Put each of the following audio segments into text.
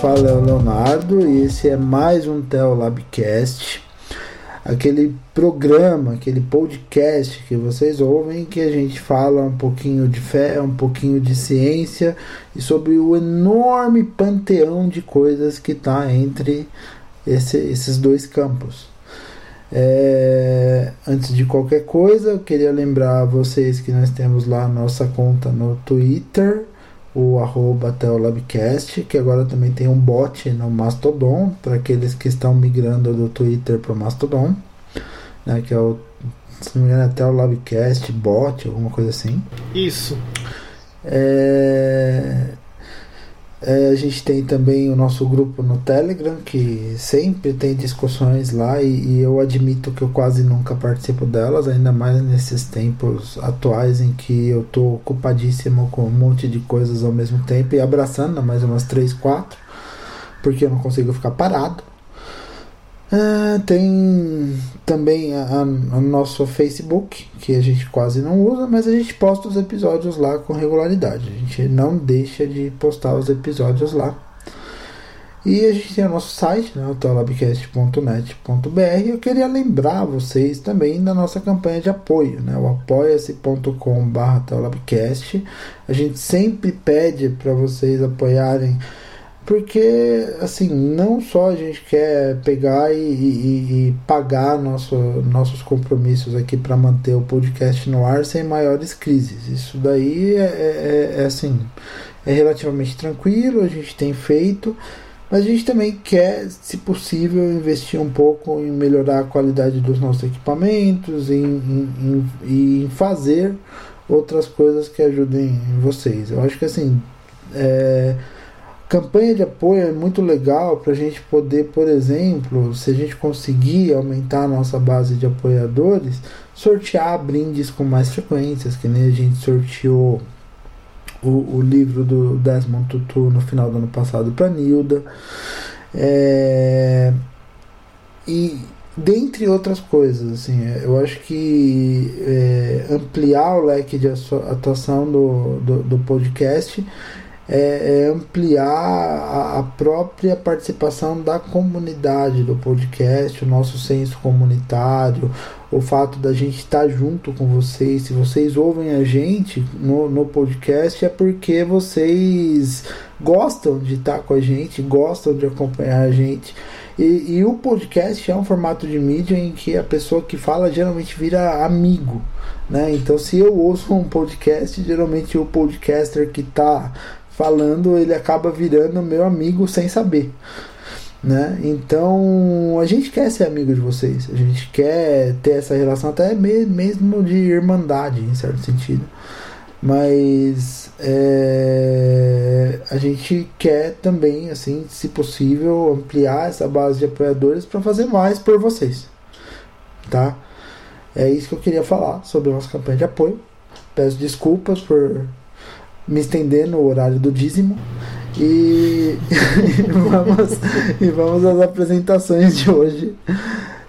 Fala é o Leonardo e esse é mais um Teolabcast, aquele programa, aquele podcast que vocês ouvem que a gente fala um pouquinho de fé, um pouquinho de ciência e sobre o enorme panteão de coisas que está entre esse, esses dois campos. É, antes de qualquer coisa, eu queria lembrar a vocês que nós temos lá a nossa conta no Twitter, o arroba Teolabcast, que agora também tem um bot no Mastodon, para aqueles que estão migrando do Twitter para o Mastodon, né, que é o, se não me engano, é Teolabcast bot, alguma coisa assim. Isso. É, é, a gente tem também o nosso grupo no Telegram, que sempre tem discussões lá, e, e, eu admito que eu quase nunca participo delas, ainda mais nesses tempos atuais em que eu tô ocupadíssimo com um monte de coisas ao mesmo tempo e abraçando mais umas 3, 4, porque eu não consigo ficar parado. É, tem também o nosso Facebook, que a gente quase não usa, mas a gente posta os episódios lá com regularidade. A gente não deixa de postar os episódios lá. E a gente tem o nosso site, né, o. Eu queria lembrar vocês também da nossa campanha de apoio, né, o apoia-se.com.br A gente sempre pede para vocês apoiarem porque assim não só a gente quer pegar e, e, e pagar nosso, nossos compromissos aqui para manter o podcast no ar sem maiores crises. Isso daí é, é, é, assim é relativamente tranquilo a gente tem feito mas a gente também quer se possível investir um pouco em melhorar a qualidade dos nossos equipamentos em, em, em, em fazer outras coisas que ajudem vocês. Eu acho que assim é, Campanha de apoio é muito legal para a gente poder, por exemplo, se a gente conseguir aumentar a nossa base de apoiadores, sortear brindes com mais frequências, que nem a gente sorteou o, o livro do Desmond Tutu no final do ano passado para Nilda. É, e dentre outras coisas, assim, eu acho que é, ampliar o leque de atuação do, do, do podcast é, é ampliar a, a, própria participação da comunidade do podcast, o nosso senso comunitário, o fato da gente estar junto com vocês. Se vocês ouvem a gente no, no podcast, é porque vocês gostam de estar com a gente, gostam de acompanhar a gente. E, e, o podcast é um formato de mídia em que a pessoa que fala geralmente vira amigo. Né? Então, se eu ouço um podcast, geralmente o podcaster que está falando, ele acaba virando meu amigo sem saber. Né? Então a gente quer ser amigo de vocês, a gente quer ter essa relação até mesmo de irmandade em certo sentido, mas é, a gente quer também, assim, se possível, ampliar essa base de apoiadores para fazer mais por vocês, tá? É isso que eu queria falar sobre a nossa campanha de apoio. Peço desculpas por me estender no horário do dízimo. E, vamos, e vamos às apresentações de hoje.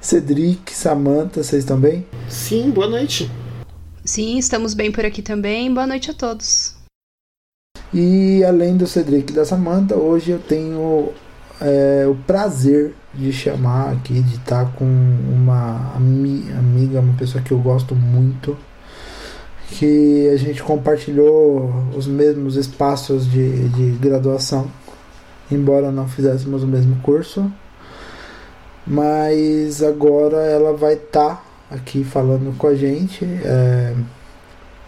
Cedric, Samantha, vocês estão bem? Sim, boa noite. Sim, estamos bem por aqui também. Boa noite a todos. E além do Cedric e da Samantha, hoje eu tenho é, o prazer de chamar aqui, de estar com uma amiga, uma pessoa que eu gosto muito, que a gente compartilhou os mesmos espaços de, de graduação, embora não fizéssemos o mesmo curso. Mas agora ela vai estar tá aqui falando com a gente. É,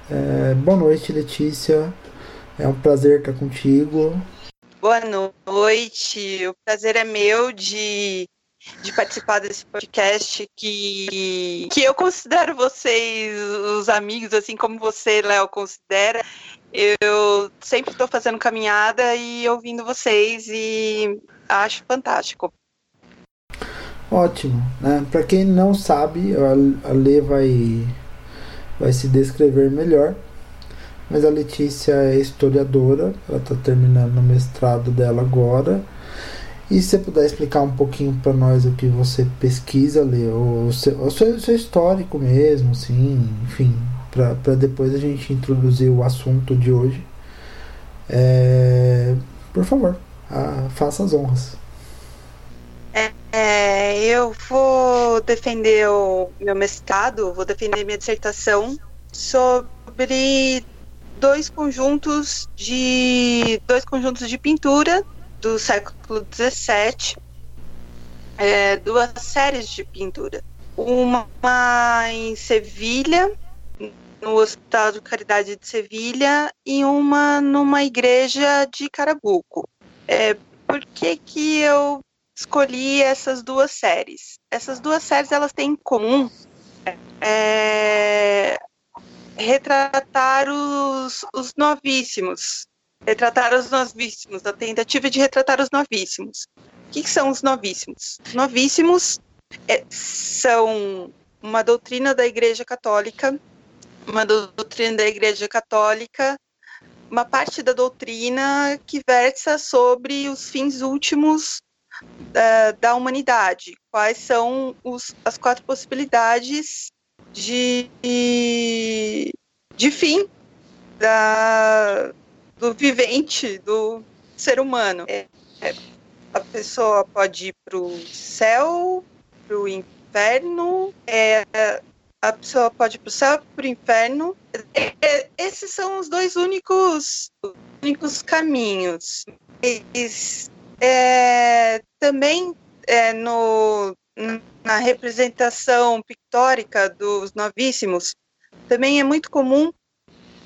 é, boa noite, Letícia. É um prazer estar contigo. Boa noite. O prazer é meu de de participar desse podcast que, que eu considero vocês os amigos, assim como você, Léo, considera. Eu sempre estou fazendo caminhada e ouvindo vocês e acho fantástico. Ótimo, né? Para quem não sabe, a Lê vai vai se descrever melhor. Mas a Letícia é historiadora, ela está terminando o mestrado dela agora e se você puder explicar um pouquinho para nós o que você pesquisa, Lê, o seu, o seu, o seu histórico mesmo, assim, enfim, para depois a gente introduzir o assunto de hoje. É, por favor, a, faça as honras. É, é, eu vou defender o meu mestrado, vou defender minha dissertação sobre dois conjuntos de dois conjuntos de pintura do século XVII, é, duas séries de pintura, uma em Sevilha, no Hospital de Caridade de Sevilha, e uma numa igreja de Carabuco. É, por que, que eu escolhi essas duas séries? Essas duas séries elas têm em comum é, retratar os, os novíssimos. Retratar os novíssimos, a tentativa de retratar os novíssimos. O que, são os novíssimos? Novíssimos é, são uma doutrina da Igreja Católica, uma doutrina da Igreja Católica, uma parte da doutrina que versa sobre os fins últimos da, da humanidade. Quais são os, as quatro possibilidades de, de fim da, do vivente, do ser humano. É, é, a pessoa pode ir para o céu, para o inferno, é, a pessoa pode ir para o céu, para o inferno. É, é, esses são os dois únicos, únicos caminhos. Eles, é, também é, no, na representação pictórica dos novíssimos, também é muito comum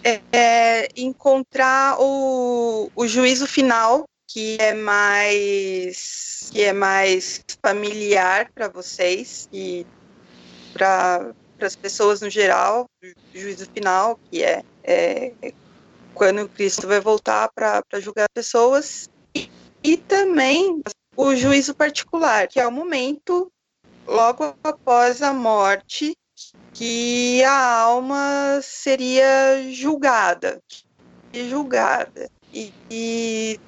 é, é, encontrar o, o juízo final, que é mais que é mais familiar para vocês e para as pessoas no geral, juízo final, que é, é quando Cristo vai voltar para julgar pessoas, e, e também o juízo particular, que é o momento logo após a morte que a alma seria julgada, julgada. E, e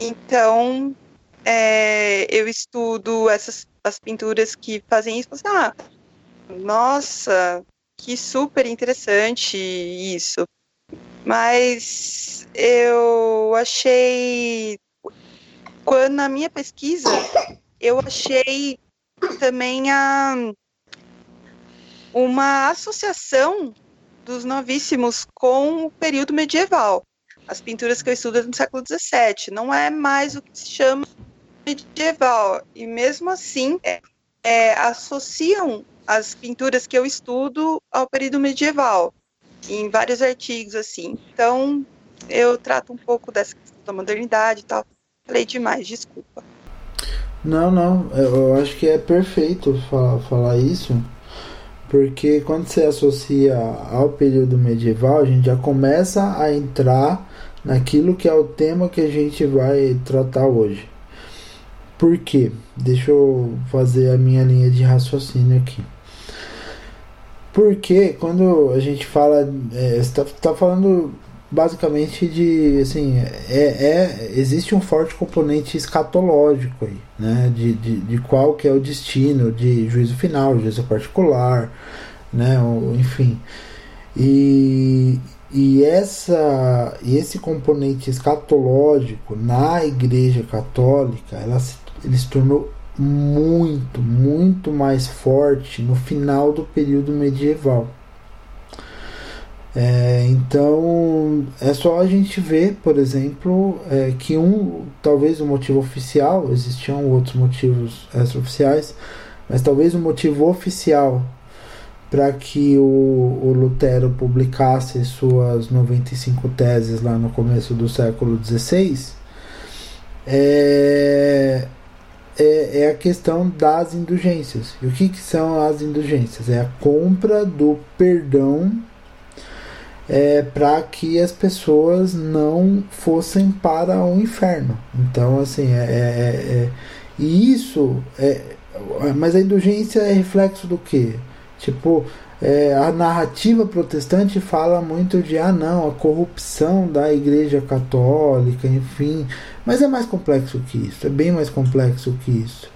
então é, eu estudo essas as pinturas que fazem isso. Assim, ah, nossa, que super interessante isso. Mas eu achei quando na minha pesquisa eu achei também a uma associação dos novíssimos com o período medieval. As pinturas que eu estudo no século XVII não é mais o que se chama medieval e mesmo assim é, é, associam as pinturas que eu estudo ao período medieval em vários artigos assim. Então eu trato um pouco dessa questão da modernidade e tal. Falei demais, desculpa. Não, não, eu acho que é perfeito falar, falar isso, porque quando você associa ao período medieval, a gente já começa a entrar naquilo que é o tema que a gente vai tratar hoje. Por quê? Deixa eu fazer a minha linha de raciocínio aqui. Porque quando a gente fala, é, está tá falando basicamente de assim é, é, existe um forte componente escatológico aí né? De, de, de qual que é o destino de juízo final juízo particular né? Enfim. E e essa e esse componente escatológico na igreja católica ela se, ele se tornou muito muito mais forte no final do período medieval é, então é só a gente ver, por exemplo, é, que um talvez o um motivo oficial, existiam outros motivos extraoficiais, mas talvez o um motivo oficial para que o, o, Lutero publicasse suas 95 teses lá no começo do século XVI é, é, é, a questão das indulgências. E o que, que são as indulgências? É a compra do perdão é, para que as pessoas não fossem para o inferno. Então, assim, é, é, é, é e isso é, mas a indulgência é reflexo do que? Tipo, é, a narrativa protestante fala muito de ah não, a corrupção da Igreja Católica, enfim, mas é mais complexo que isso, é bem mais complexo que isso.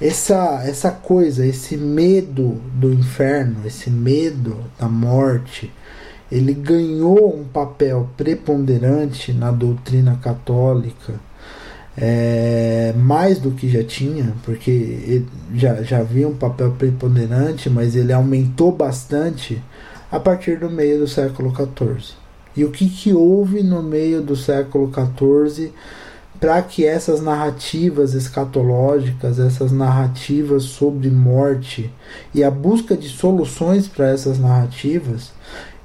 Essa, essa coisa, esse medo do inferno, esse medo da morte, ele ganhou um papel preponderante na doutrina católica é, mais do que já tinha, porque já, já havia um papel preponderante, mas ele aumentou bastante a partir do meio do século XIV. E o que, que houve no meio do século XIV para que essas narrativas escatológicas, essas narrativas sobre morte e a busca de soluções para essas narrativas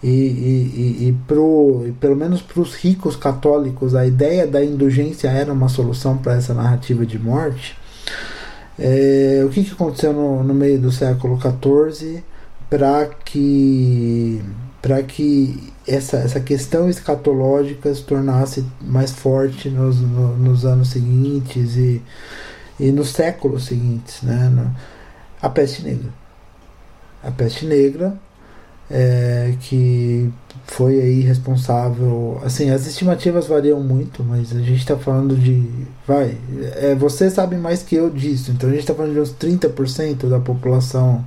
e, e, e, pro, e pelo menos para os ricos católicos a ideia da indulgência era uma solução para essa narrativa de morte. É, o que, que aconteceu no, no meio do século XIV para que para que essa, essa questão escatológica se tornasse mais forte nos, no, nos anos seguintes e, e nos séculos seguintes, né? A peste negra. A peste negra é, que foi aí responsável. Assim, as estimativas variam muito, mas a gente está falando de. Vai, é, você sabe mais que eu disso, então a gente está falando de uns 30% da população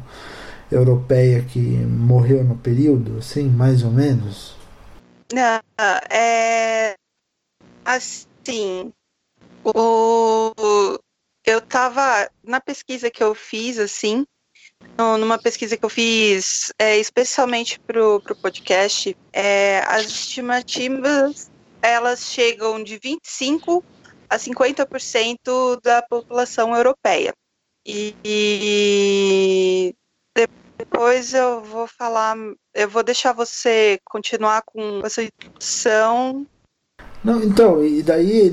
europeia que morreu no período, assim, mais ou menos? Não, é. Assim. O, eu tava. Na pesquisa que eu fiz, assim, numa pesquisa que eu fiz é, especialmente para o podcast, é, as estimativas elas chegam de 25 a 50% da população europeia. E, e, depois eu vou falar, eu vou deixar você continuar com sua introdução. Não, então, e daí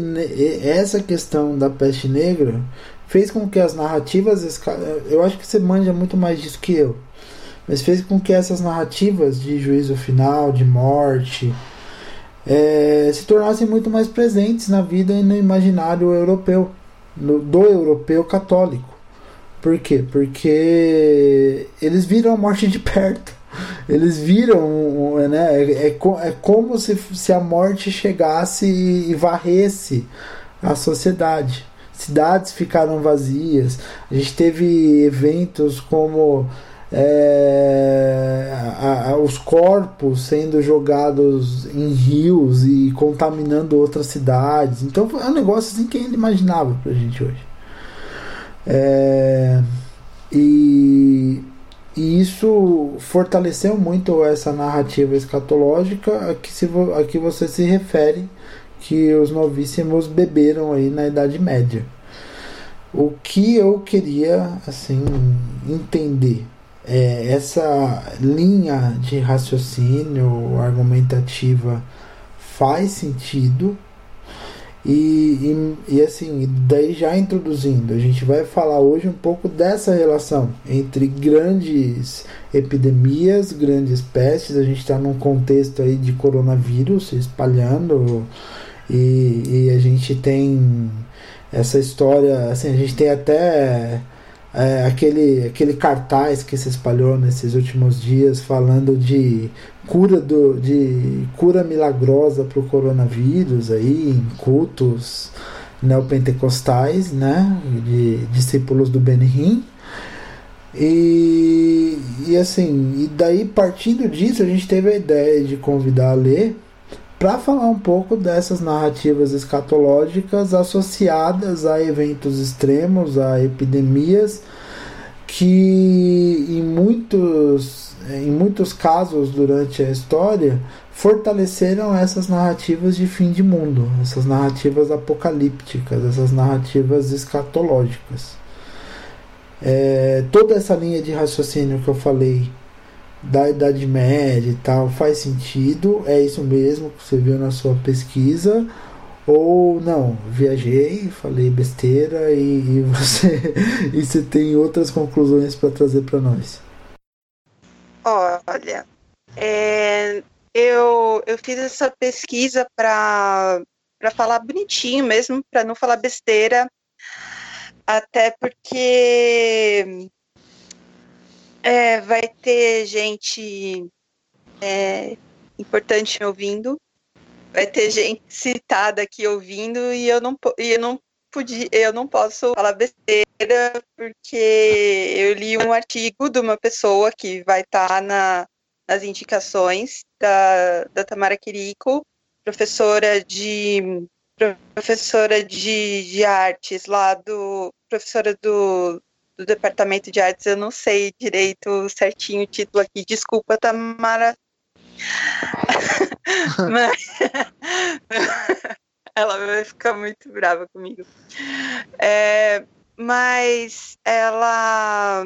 essa questão da peste negra fez com que as narrativas. Eu acho que você manja muito mais disso que eu. Mas fez com que essas narrativas de juízo final, de morte, é, se tornassem muito mais presentes na vida e no imaginário europeu, no, do europeu católico. Por quê? Porque eles viram a morte de perto. Eles viram, né? É, é, é como se, se a morte chegasse e varresse a sociedade cidades ficaram vazias. A gente teve eventos como é, a, a, os corpos sendo jogados em rios e contaminando outras cidades. Então é um negócio assim que é inimaginável pra gente hoje. É, e, e, isso fortaleceu muito essa narrativa escatológica a que, se, a que você se refere que os novíssimos beberam aí na Idade Média. O que eu queria assim entender é essa linha de raciocínio argumentativa faz sentido e, e, e, assim, daí já introduzindo, a gente vai falar hoje um pouco dessa relação entre grandes epidemias, grandes pestes. A gente está num contexto aí de coronavírus se espalhando e, e a gente tem essa história, assim, a gente tem até é, aquele, aquele cartaz que se espalhou nesses últimos dias falando de cura do, de cura milagrosa para o coronavírus aí em cultos neopentecostais, né, de discípulos do Benihim. E, e assim, e daí partindo disso a gente teve a ideia de convidar a ler para falar um pouco dessas narrativas escatológicas associadas a eventos extremos, a epidemias, que em muitos, em muitos casos durante a história fortaleceram essas narrativas de fim de mundo, essas narrativas apocalípticas, essas narrativas escatológicas. É, toda essa linha de raciocínio que eu falei da Idade Média e tal faz sentido? É isso mesmo que você viu na sua pesquisa? Ou não, viajei, falei besteira e, e você, e você tem outras conclusões para trazer para nós? Olha, é, eu, eu fiz essa pesquisa para falar bonitinho mesmo, para não falar besteira, até porque é, vai ter gente é, importante ouvindo, vai ter gente citada aqui ouvindo e eu não, e eu não podia, eu não posso falar besteira porque eu li um artigo de uma pessoa que vai estar tá na, nas indicações da, da Tamara Quirico, professora de professora de, de artes lá do professora do, do departamento de artes, eu não sei direito certinho o título aqui, desculpa, Tamara. Mas ela vai ficar muito brava comigo. É, mas ela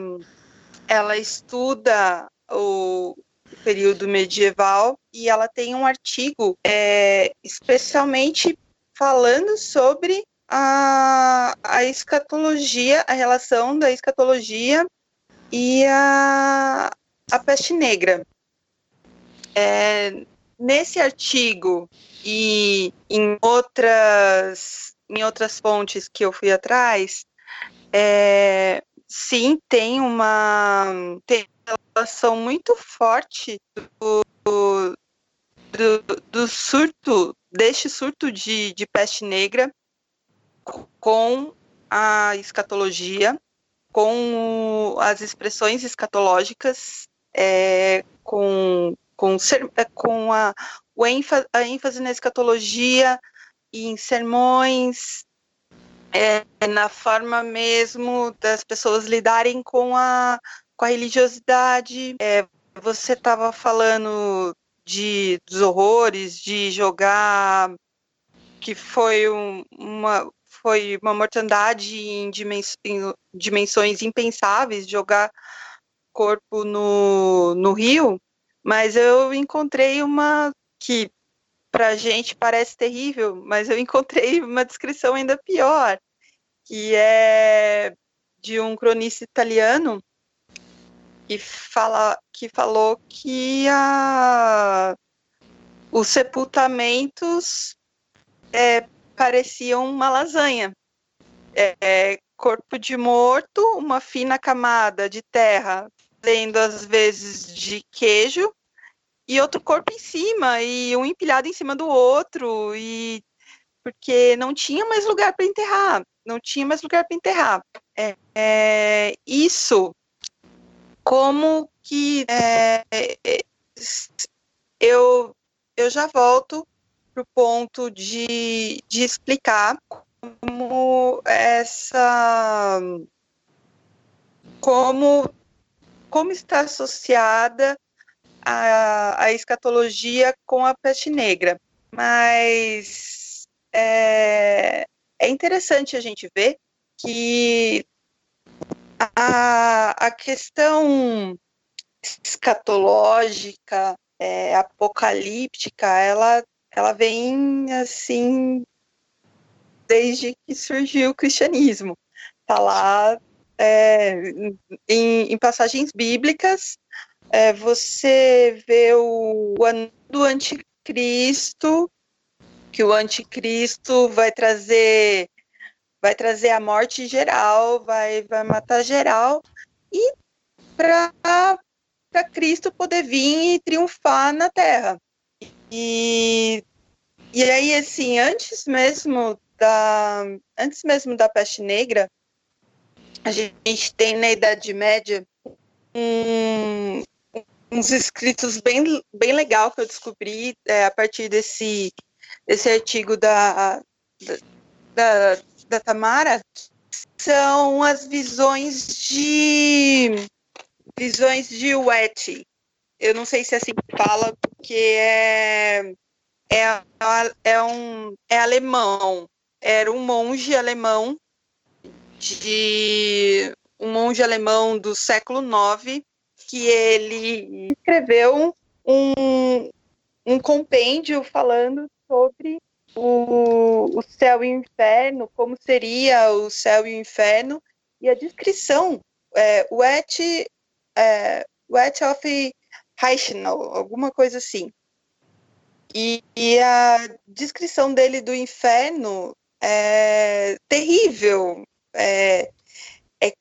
ela estuda o período medieval e ela tem um artigo é, especialmente falando sobre a, a escatologia, a relação da escatologia e a, a peste negra. É, nesse artigo e em outras, em outras fontes que eu fui atrás, é, sim, tem uma, tem uma relação muito forte do, do, do surto, deste surto de, de peste negra com a escatologia, com as expressões escatológicas, é, com, com, é, com a, o ênfase, a ênfase na escatologia e em sermões, é, na forma mesmo das pessoas lidarem com a, com a religiosidade. É, você estava falando de, dos horrores, de jogar, que foi um, uma, foi uma mortandade em, dimens, em dimensões impensáveis, jogar corpo no, no rio, mas eu encontrei uma que para gente parece terrível, mas eu encontrei uma descrição ainda pior, que é de um cronista italiano que fala que falou que a, os sepultamentos é, pareciam uma lasanha. É, é, corpo de morto, uma fina camada de terra, tendo às vezes de queijo, e outro corpo em cima, e um empilhado em cima do outro, e porque não tinha mais lugar para enterrar, não tinha mais lugar para enterrar. É, é, isso como que é, eu, eu já volto para o ponto de, de explicar como essa como como está associada a, a escatologia com a peste negra. Mas é, é interessante a gente ver que a, a questão escatológica, é, apocalíptica, ela, ela vem assim desde que surgiu o cristianismo. Está lá é, em, em, passagens bíblicas, é, você vê o, o ano do anticristo, que o anticristo vai trazer vai trazer a morte geral, vai, vai matar geral, e para Cristo poder vir e triunfar na Terra. E, e aí, assim, antes mesmo da, antes mesmo da peste negra, a gente tem na Idade Média um, uns escritos bem, bem legal que eu descobri é, a partir desse, desse artigo da, da, da Tamara são as visões de visões de Wet. Eu não sei se é assim que fala, porque é, é, é, um, é alemão. Era um monge alemão de um monge alemão do século IX que ele escreveu um, um compêndio falando sobre o, o céu e o inferno, como seria o céu e o inferno, e a descrição, é, wet, é, wet of Reichenau, alguma coisa assim. E, e, a descrição dele do inferno é terrível. É, é,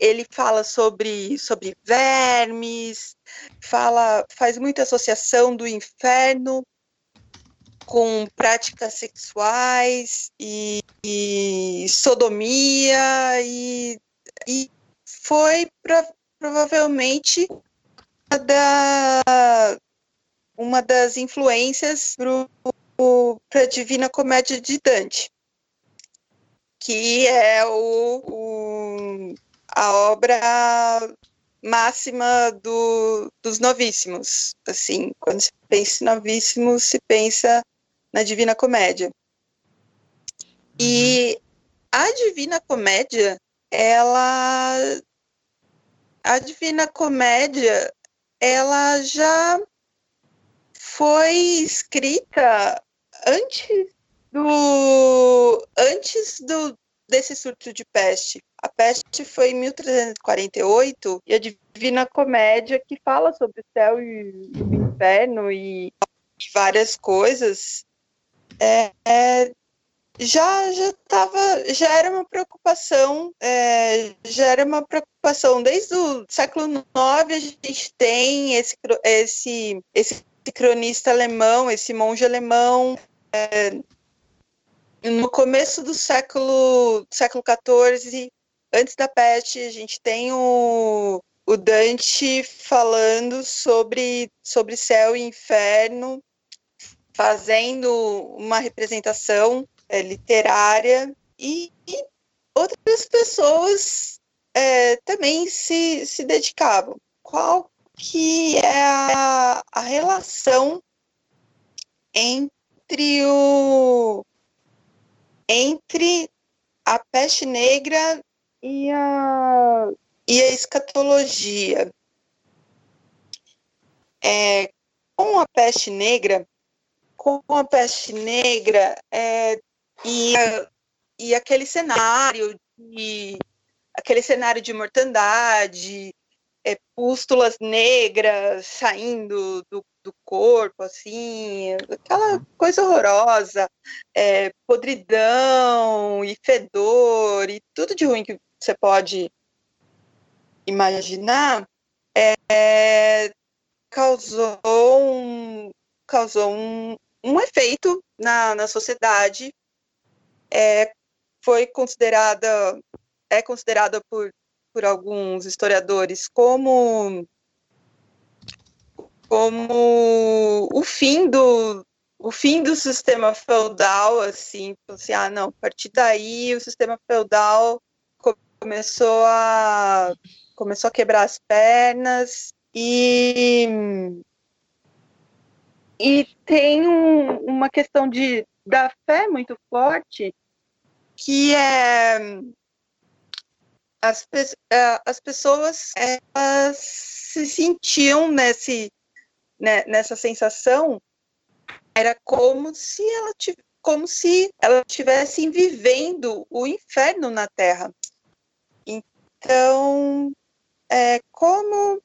ele fala sobre, sobre vermes, fala, faz muita associação do inferno com práticas sexuais e, e sodomia e, e foi pro, provavelmente da, uma das influências para a Divina Comédia de Dante, que é o, o a obra máxima do, dos novíssimos. Assim, quando se pensa em novíssimos, se pensa na Divina Comédia. E a Divina Comédia, ela. A Divina Comédia, ela já foi escrita antes do antes do desse surto de peste. A peste foi em 1348 e a Divina Comédia que fala sobre o céu e o inferno e, várias coisas é, é, já já tava, já era uma preocupação é, já era uma preocupação. Desde o século IX a gente tem esse esse esse cronista alemão esse monge alemão é, no começo do século século XIV antes da peste a gente tem o o Dante falando sobre, sobre céu e inferno, fazendo uma representação é, literária e, e, outras pessoas é, também se, se dedicavam. Qual que é a, a relação entre o entre a peste negra e a, e a escatologia? É, com a peste negra, com a peste negra é, e, e aquele cenário de aquele cenário de mortandade, é, pústulas negras saindo do, do corpo, assim, aquela coisa horrorosa, é, podridão e fedor e tudo de ruim que você pode imaginar, é, causou um, causou um, um efeito na, na sociedade, é, foi considerada, é considerada por, por alguns historiadores como, como o fim do, o fim do sistema feudal, assim, assim, ah, não, a partir daí o sistema feudal começou a começou a quebrar as pernas e e tem um, uma questão de, da fé muito forte, que é as, as pessoas elas se sentiam nesse, né, nessa sensação, era como se ela como se vivendo o inferno na Terra. Então, é, como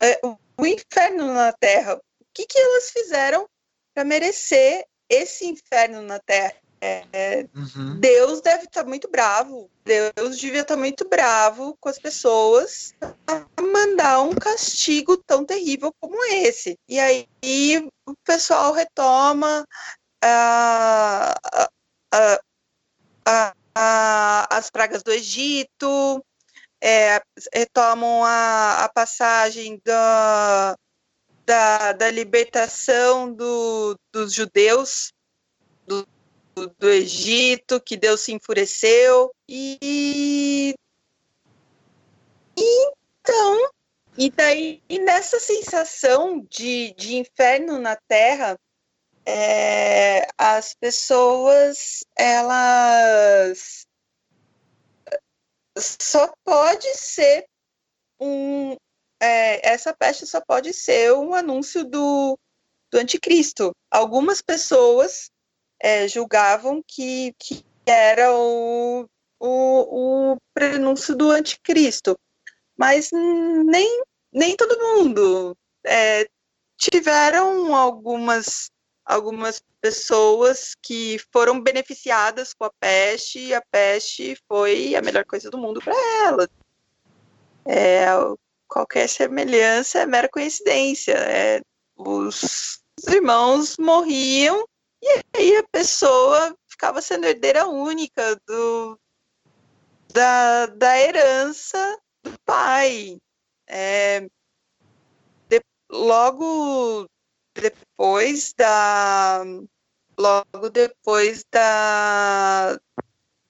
é, o inferno na Terra, que, que elas fizeram para merecer esse inferno na Terra? É, uhum. Deus deve estar tá muito bravo. Deus devia estar tá muito bravo com as pessoas a mandar um castigo tão terrível como esse. E aí o pessoal retoma a, a, a, as pragas do Egito, é, retomam a, passagem da da, da libertação do, dos judeus do Egito, que Deus se enfureceu. E, então, e daí e nessa sensação de, de inferno na Terra, é, as pessoas elas só pode ser um, é, essa peste só pode ser um anúncio do, do anticristo. Algumas pessoas é, julgavam que, que era o, o, o prenúncio do anticristo, mas nem, nem todo mundo. É, tiveram algumas, algumas pessoas que foram beneficiadas com a peste e a peste foi a melhor coisa do mundo para elas. É, qualquer semelhança é mera coincidência. É, os irmãos morriam e aí a pessoa ficava sendo herdeira única do, da, da herança do pai. É, de, logo depois da, logo depois da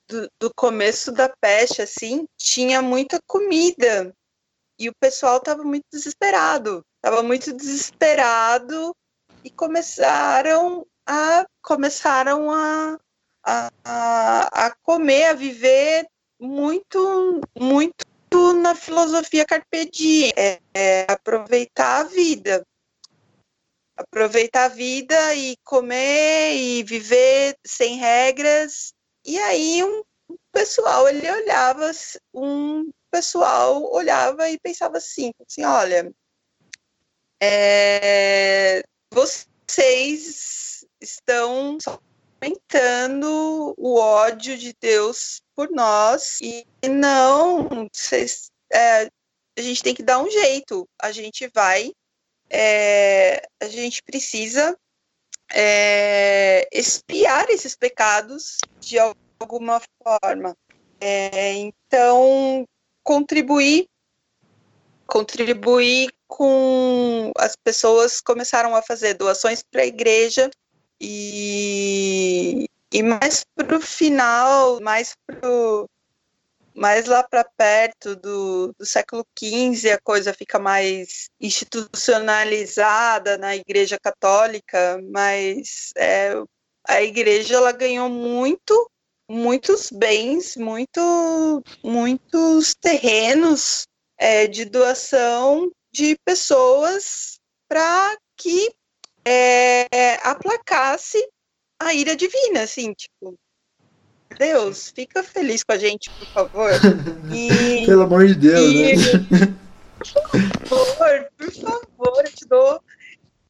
do, do começo da peste, assim, tinha muita comida e o pessoal estava muito desesperado, estava muito desesperado e começaram a começaram a, a, a comer, a viver muito muito na filosofia carpe diem, é, é aproveitar a vida, aproveitar a vida e comer e viver sem regras. E aí um pessoal ele olhava um pessoal olhava e pensava assim, assim, olha, é, vocês estão aumentando o ódio de Deus por nós e não, vocês, é, a gente tem que dar um jeito, a gente vai, é, a gente precisa é, espiar esses pecados de alguma forma. É, então, contribuir, contribuir com as pessoas começaram a fazer doações para a igreja e, e mais para o final, mais pro, mais lá para perto do, do século XV, a coisa fica mais institucionalizada na Igreja Católica, mas é, a Igreja ela ganhou muito muitos bens, muito, muitos terrenos é, de doação de pessoas para que é, aplacasse a ira divina, assim, tipo, Deus, fica feliz com a gente, por favor. E, Pelo amor de Deus, e, né? Por favor, por favor, eu te dou,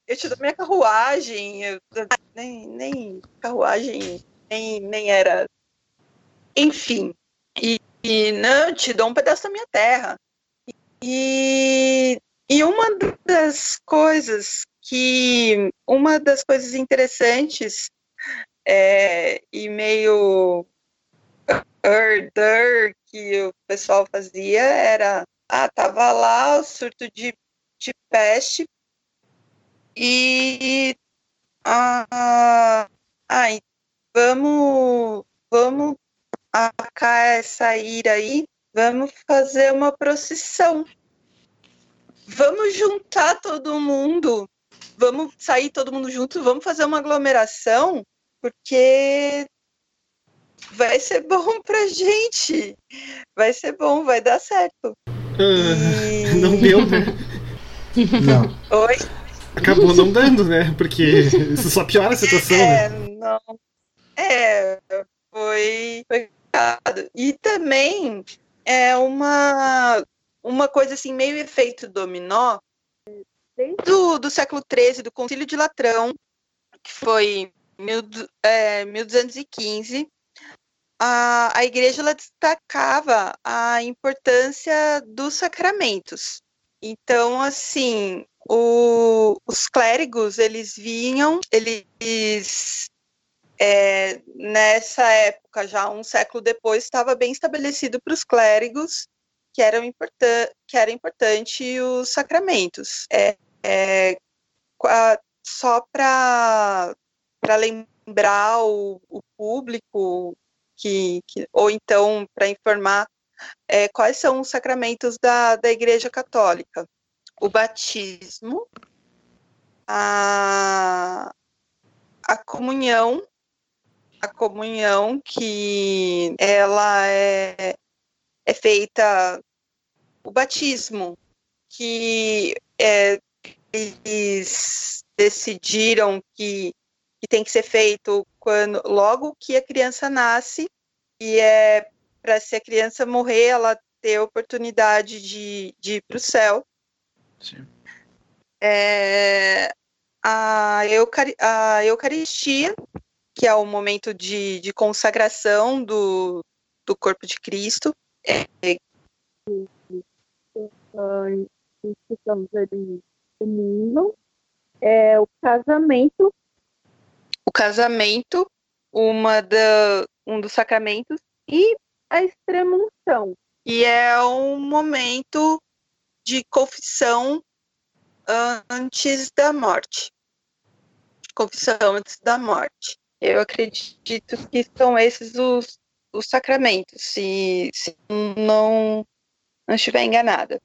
eu te dou minha carruagem, eu, nem, nem carruagem nem, nem era enfim, e, e não, te dou um pedaço da minha terra. E, e uma das coisas que, uma das coisas interessantes é, e meio herder que o pessoal fazia era, ah, tava lá o surto de, de peste e ah, ah, vamos, vamos acabar essa ira aí, vamos fazer uma procissão. Vamos juntar todo mundo, vamos sair todo mundo junto, vamos fazer uma aglomeração, porque vai ser bom pra gente. Vai ser bom, vai dar certo. Uh, e... Não deu, né? Não. Oi? Acabou não dando, né? Porque isso só piora a situação. É, né? não. É, foi, foi e também é uma, uma coisa assim, meio efeito dominó, desde o do século XIII, do Concílio de Latrão, que foi mil, é, 1215, a, a igreja ela destacava a importância dos sacramentos. Então, assim, o, os clérigos, eles vinham, eles é, nessa época, já um século depois, estava bem estabelecido para os clérigos que, eram importan que era importante os sacramentos. É, é, só para lembrar o, o público, que, que, ou então para informar é, quais são os sacramentos da, da Igreja Católica. O batismo, a, a comunhão a comunhão que ela é, é feita o batismo que é, eles decidiram que, que tem que ser feito quando logo que a criança nasce e é para se a criança morrer ela ter a oportunidade de, de ir para o céu Sim. É, a, eucari a Eucaristia que é o momento de, de consagração do, do corpo de Cristo. É, é o casamento. O casamento, uma da, um dos sacramentos, e a extremunção, que é um momento de confissão antes da morte. Confissão antes da morte. Eu acredito que são esses os, os sacramentos, se, se não, não estiver enganada.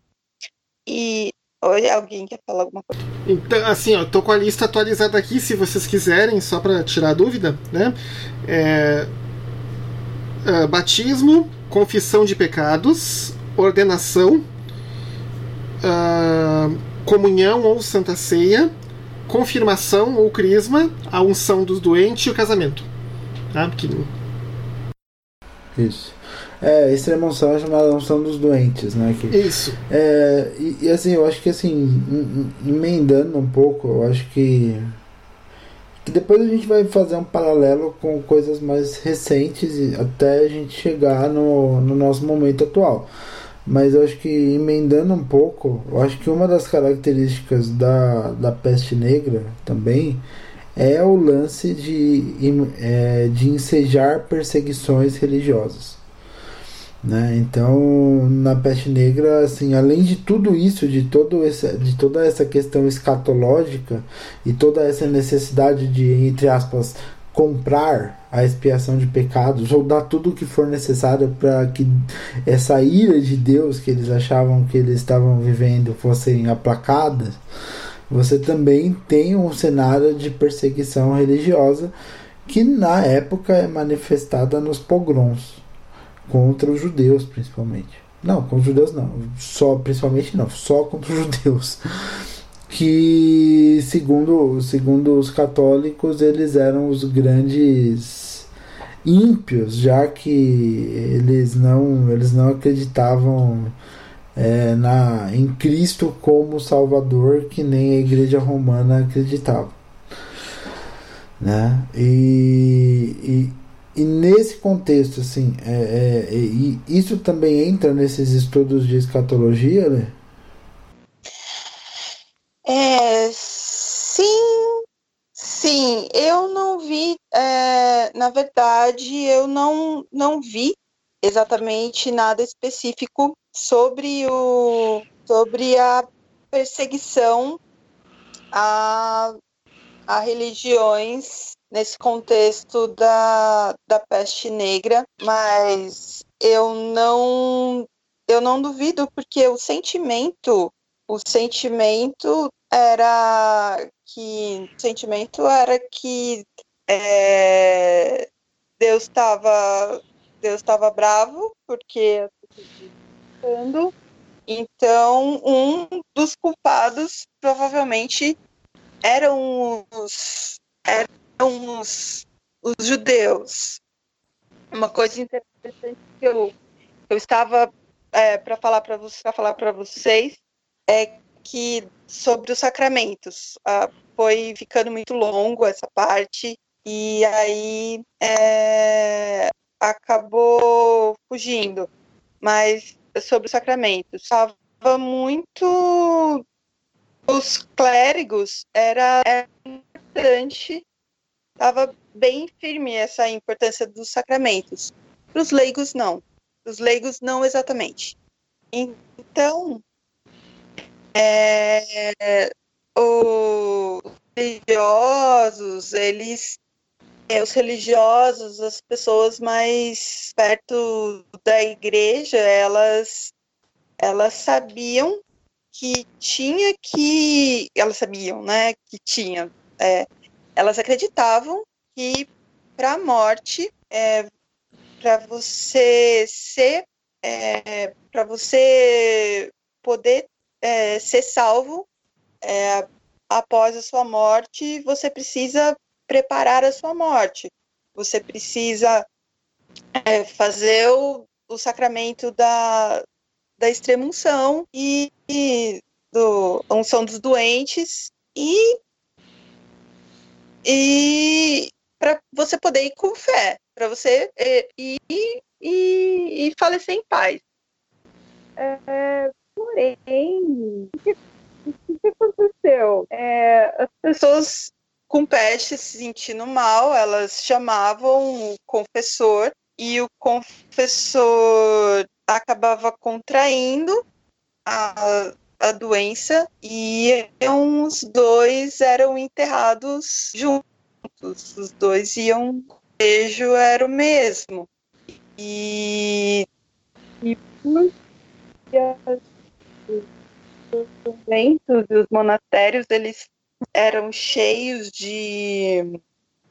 E Oi, alguém quer falar alguma coisa? Então, assim, ó, tô com a lista atualizada aqui, se vocês quiserem, só para tirar a dúvida, né? É, é, batismo, confissão de pecados, ordenação, uh, comunhão ou santa ceia, confirmação ou crisma, a unção dos doentes e o casamento. Tá? Porque... Isso. É, extrema unção é chamada unção dos doentes, né? Que, Isso. É, e, e, assim, eu acho que assim, emendando um pouco, eu acho que, que depois a gente vai fazer um paralelo com coisas mais recentes até a gente chegar no, no nosso momento atual. Mas eu acho que emendando um pouco, eu acho que uma das características da, da peste negra também é o lance de, é, de ensejar perseguições religiosas. Né? Então, na peste negra, assim, além de tudo isso, de, todo esse, de toda essa questão escatológica e toda essa necessidade de, entre aspas, comprar a expiação de pecados ou dar tudo o que for necessário para que essa ira de Deus que eles achavam que eles estavam vivendo fossem aplacadas, você também tem um cenário de perseguição religiosa que na época é manifestada nos pogroms contra os judeus principalmente. Não, contra os judeus não, só principalmente não, só contra os judeus que segundo, segundo os católicos eles eram os grandes ímpios, já que eles não, eles não acreditavam é, na, em Cristo como Salvador, que nem a Igreja Romana acreditava. Né? E, e, e nesse contexto, assim, é, é, isso também entra nesses estudos de escatologia, né? É, sim, sim, eu não vi, é, na verdade, eu não, não vi exatamente nada específico sobre, o, sobre a perseguição a, a religiões nesse contexto da, da peste negra, mas eu não eu não duvido porque o sentimento o sentimento era que sentimento era que é, Deus estava Deus estava bravo porque então um dos culpados provavelmente eram os eram os, os judeus uma coisa interessante que eu, eu estava é, para falar para falar para vocês é que sobre os sacramentos ah, foi ficando muito longo essa parte e aí é, acabou fugindo. Mas sobre os sacramentos, estava muito os clérigos era, era importante, estava bem firme essa importância dos sacramentos. Para os leigos não, os leigos não exatamente. Então é, os religiosos, eles é, os religiosos, as pessoas mais perto da igreja, elas elas sabiam que tinha que elas sabiam, né, que tinha, é, elas acreditavam que para a morte, é, para você ser, é, para você poder é, ser salvo é, após a sua morte, você precisa preparar a sua morte. Você precisa é, fazer o, o sacramento da, da extremunção e, e do unção dos doentes e e para você poder ir com fé, para você é, ir e, e, e falecer em paz. É, Porém, o que, o que aconteceu? É, as pessoas com peste se sentindo mal, elas chamavam o confessor e o confessor acabava contraindo a, a doença e os dois eram enterrados juntos. Os, dois iam, o desejo era o mesmo. E, e os conventos e os monastérios, eles eram cheios de.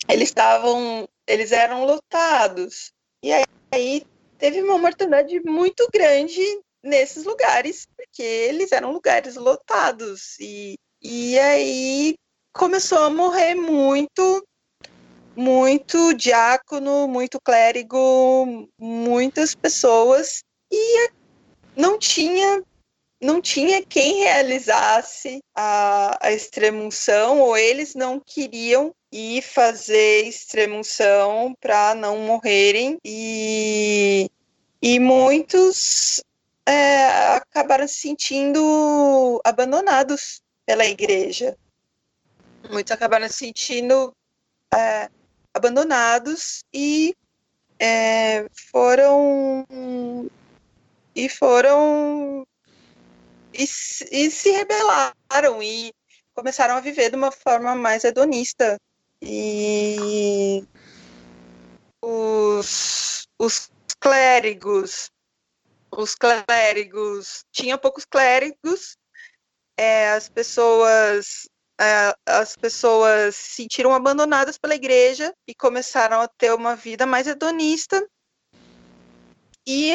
Eles estavam. Eles eram lotados. E aí teve uma mortandade muito grande nesses lugares, porque eles eram lugares lotados. E, e aí começou a morrer muito, muito diácono, muito clérigo, muitas pessoas. E não tinha não tinha quem realizasse a, a extremunção, ou eles não queriam ir fazer extremunção para não morrerem, e, e muitos é, acabaram se sentindo abandonados pela igreja. Muitos acabaram se sentindo é, abandonados e é, foram e foram e, e se rebelaram e começaram a viver de uma forma mais hedonista. E os, os clérigos, os clérigos, tinha poucos clérigos, é, as pessoas é, as pessoas se sentiram abandonadas pela igreja e começaram a ter uma vida mais hedonista. E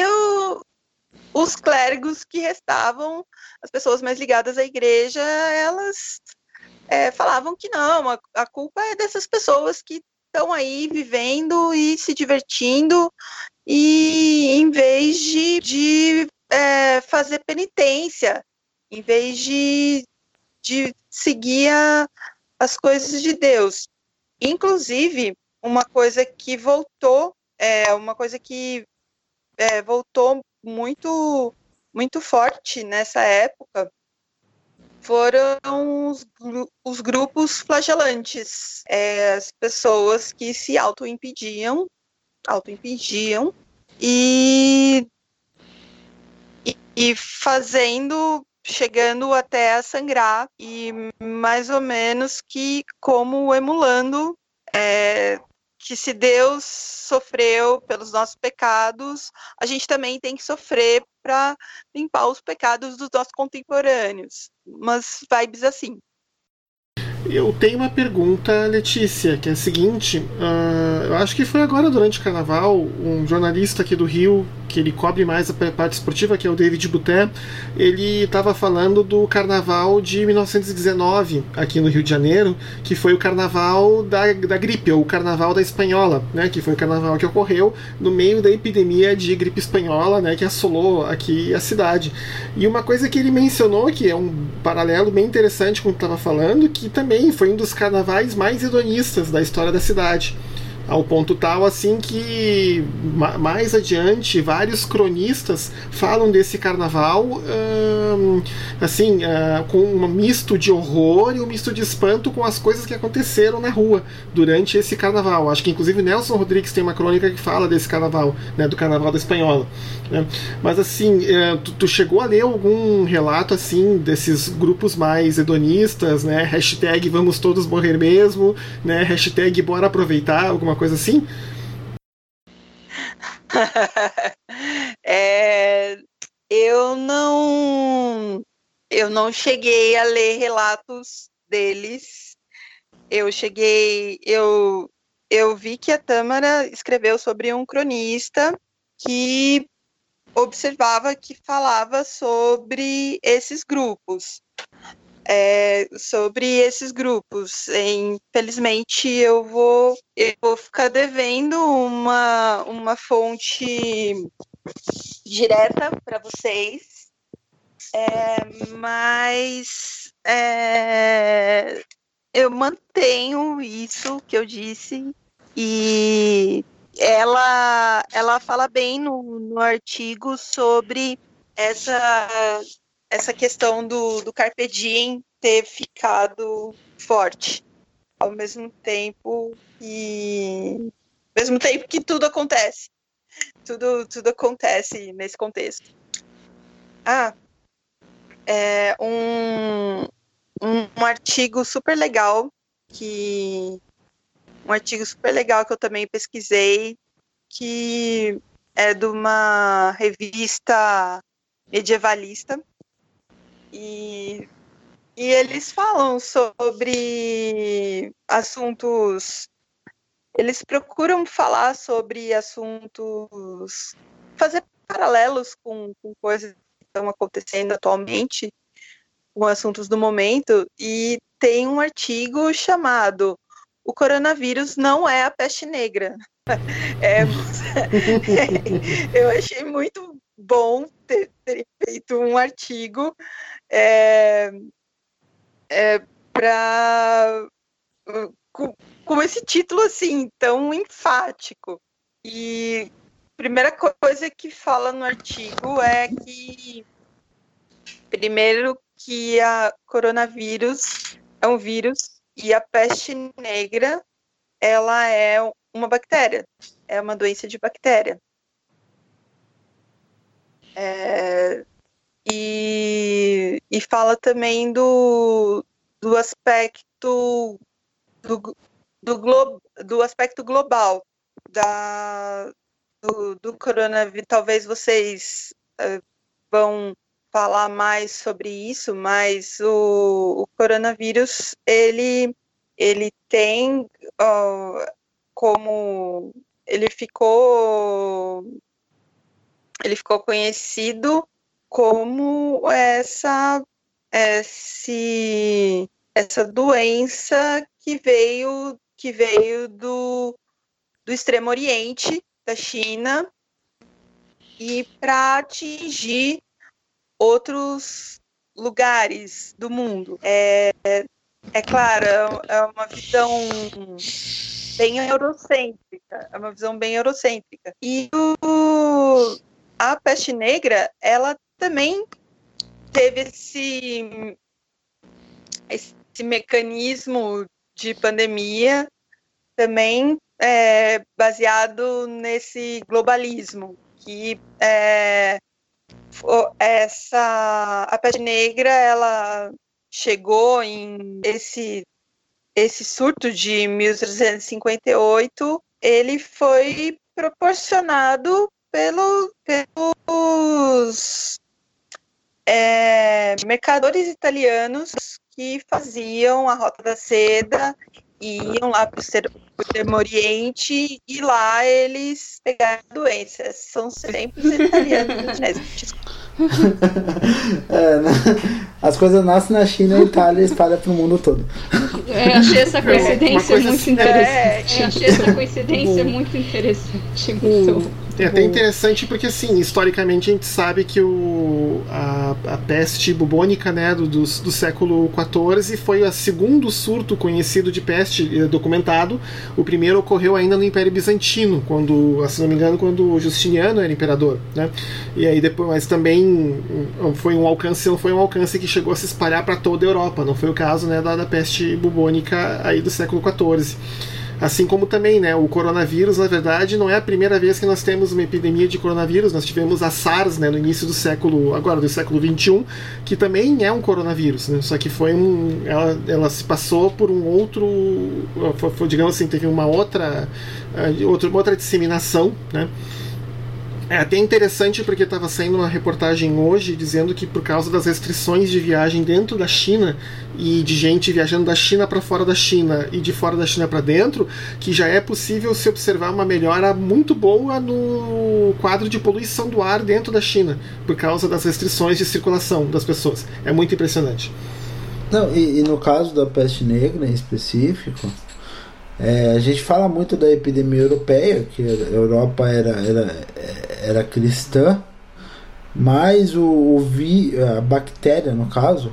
os clérigos que restavam, as pessoas mais ligadas à igreja, elas é, falavam que não, a, a culpa é dessas pessoas que estão aí vivendo e se divertindo, e em vez de, de é, fazer penitência, em vez de, de seguir a, as coisas de Deus. Inclusive, uma coisa que voltou, é, uma coisa que é, voltou muito, muito forte nessa época foram os, os grupos flagelantes, é, as pessoas que se auto-impediam, auto-impediam e, e, e fazendo chegando até a sangrar e mais ou menos que como emulando é, que se Deus sofreu pelos nossos pecados, a gente também tem que sofrer para limpar os pecados dos nossos contemporâneos. Umas vibes assim. Eu tenho uma pergunta, Letícia, que é a seguinte: uh, eu acho que foi agora durante o carnaval, um jornalista aqui do Rio, que ele cobre mais a parte esportiva, que é o David Buté, ele estava falando do carnaval de 1919 aqui no Rio de Janeiro, que foi o carnaval da, da gripe, ou o carnaval da espanhola, né, que foi o carnaval que ocorreu no meio da epidemia de gripe espanhola, né, que assolou aqui a cidade. E uma coisa que ele mencionou, que é um paralelo bem interessante com o que estava falando, que também também foi um dos carnavais mais hedonistas da história da cidade ao ponto tal assim que mais adiante vários cronistas falam desse carnaval assim uh, com um misto de horror e um misto de espanto com as coisas que aconteceram na rua durante esse carnaval acho que inclusive Nelson Rodrigues tem uma crônica que fala desse carnaval né, do carnaval da espanhola né? mas assim uh, tu, tu, chegou a ler algum relato assim desses grupos mais hedonistas né hashtag vamos todos morrer mesmo né hashtag bora aproveitar alguma coisa assim? é, eu não eu não cheguei a ler relatos deles. Eu cheguei, eu eu vi que a Tâmara escreveu sobre um cronista que observava que falava sobre esses grupos é, sobre esses grupos. Infelizmente, eu vou, eu vou ficar devendo uma, uma fonte direta para vocês, é, mas é, eu mantenho isso que eu disse e ela, ela fala bem no, no artigo sobre essa essa questão do, do Carpe Diem ter ficado forte. Ao mesmo tempo que. Ao mesmo tempo que tudo acontece. Tudo, tudo acontece nesse contexto. Ah, é um, um, um artigo super legal que um artigo super legal que eu também pesquisei, que é de uma revista medievalista. E, e eles falam sobre assuntos. Eles procuram falar sobre assuntos. fazer paralelos com, com coisas que estão acontecendo atualmente, com assuntos do momento, e tem um artigo chamado O Coronavírus Não é a Peste Negra. É, eu achei muito bom ter, ter feito um artigo é, é, para com, com, esse título assim tão enfático. E primeira coisa que fala no artigo é que primeiro que a coronavírus é um vírus e a peste negra ela é uma bactéria, é uma doença de bactéria. É, e, e fala também do, do aspecto do, do, glo, do aspecto global da, do, do coronavírus. Talvez vocês uh, vão falar mais sobre isso, mas o, o coronavírus ele ele tem uh, como ele ficou ele ficou conhecido como essa esse, essa doença que veio que veio do, do Extremo Oriente da China e para atingir outros lugares do mundo. É, é claro, é uma visão bem eurocêntrica, é uma visão bem eurocêntrica. E o, a peste negra, ela também teve esse, esse mecanismo de pandemia também é, baseado nesse globalismo que é, essa a peste negra ela chegou em esse esse surto de 1358 ele foi proporcionado pelo, pelos é, mercadores italianos que faziam a Rota da Seda, iam lá para o Extremo Oriente e lá eles pegaram doenças. São sempre os italianos. né? é, né? As coisas nascem na China e Itália espalha para o mundo todo. É, achei essa coincidência muito assim, interessante. É, achei essa coincidência muito interessante. Muito. É até interessante porque, assim, historicamente a gente sabe que o, a, a peste bubônica né, do, do, do século XIV foi o segundo surto conhecido de peste eh, documentado. O primeiro ocorreu ainda no Império Bizantino, quando, se não me engano, quando Justiniano era imperador. Né? E aí depois, mas também hum, foi um alcance, não foi um alcance que chegou a se espalhar para toda a Europa. Não foi o caso né, da, da peste bubônica aí do século XIV. Assim como também, né, o coronavírus, na verdade, não é a primeira vez que nós temos uma epidemia de coronavírus. Nós tivemos a SARS, né, no início do século, agora do século 21, que também é um coronavírus, né? Só que foi um, ela, ela se passou por um outro, foi, digamos assim, teve uma outra, uh, outra, outra disseminação, né? É até interessante porque estava saindo uma reportagem hoje dizendo que por causa das restrições de viagem dentro da China e de gente viajando da China para fora da China e de fora da China para dentro, que já é possível se observar uma melhora muito boa no quadro de poluição do ar dentro da China por causa das restrições de circulação das pessoas. É muito impressionante. Não, e, e no caso da peste negra em específico, é, a gente fala muito da epidemia europeia, que a Europa era, era, era cristã, mas o, o vi, a bactéria, no caso,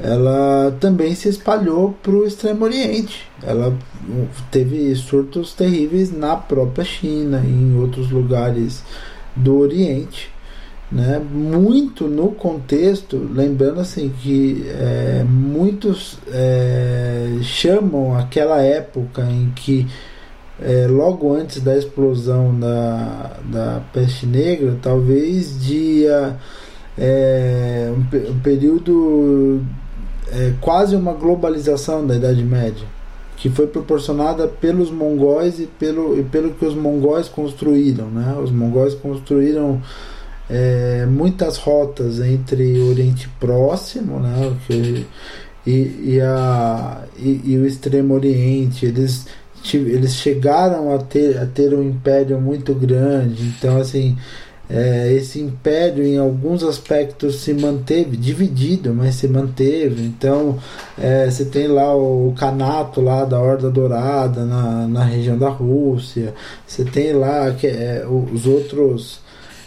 ela também se espalhou para o Extremo Oriente. Ela teve surtos terríveis na própria China, em outros lugares do Oriente né? Muito no contexto, lembrando assim que é, muitos é, chamam aquela época em que é, logo antes da explosão da, da peste negra, talvez de é, um, um, período é, quase uma globalização da Idade Média, que foi proporcionada pelos mongóis e pelo, e pelo que os mongóis construíram. Né? Os mongóis construíram é, muitas rotas entre o Oriente Próximo né? que, e, e, a, e, e o Extremo Oriente. Eles, eles chegaram a ter, a ter um império muito grande. Então, assim, é, esse império em alguns aspectos se manteve dividido, mas se manteve. Então é, você tem lá o canato lá da Horda Dourada na, na região da Rússia. Você tem lá que, é, os outros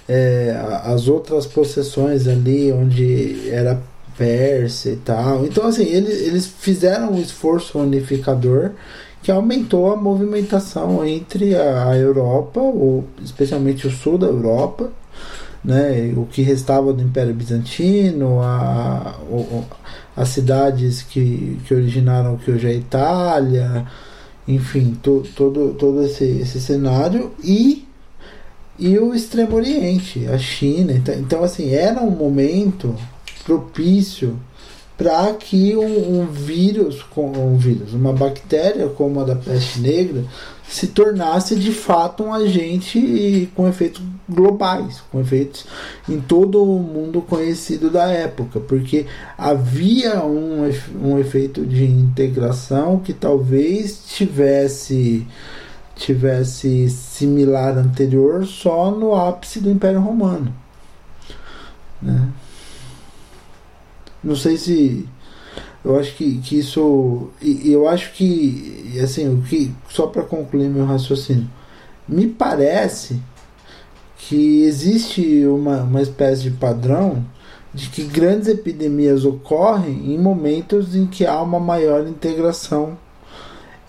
é, as outras possessões ali onde era Pérsia e tal. Então assim eles, eles fizeram um esforço unificador que aumentou a movimentação entre a, Europa, ou especialmente o sul da Europa, né, o que restava do Império Bizantino, a, as cidades que, que originaram o que hoje é a Itália, enfim, to, todo, todo esse, esse cenário e e o Extremo Oriente, a China. Então, então assim, era um momento propício para que um, um, vírus, um vírus, uma bactéria como a da peste negra, se tornasse de fato um agente com efeitos globais, com efeitos em todo o mundo conhecido da época, porque havia um, um efeito de integração que talvez tivesse tivesse similar anterior só no ápice do Império Romano, né? Não sei se. Eu acho que, que isso. E eu acho que. Assim, o que, só para concluir meu raciocínio. Me parece que existe uma, uma espécie de padrão de que grandes epidemias ocorrem em momentos em que há uma maior integração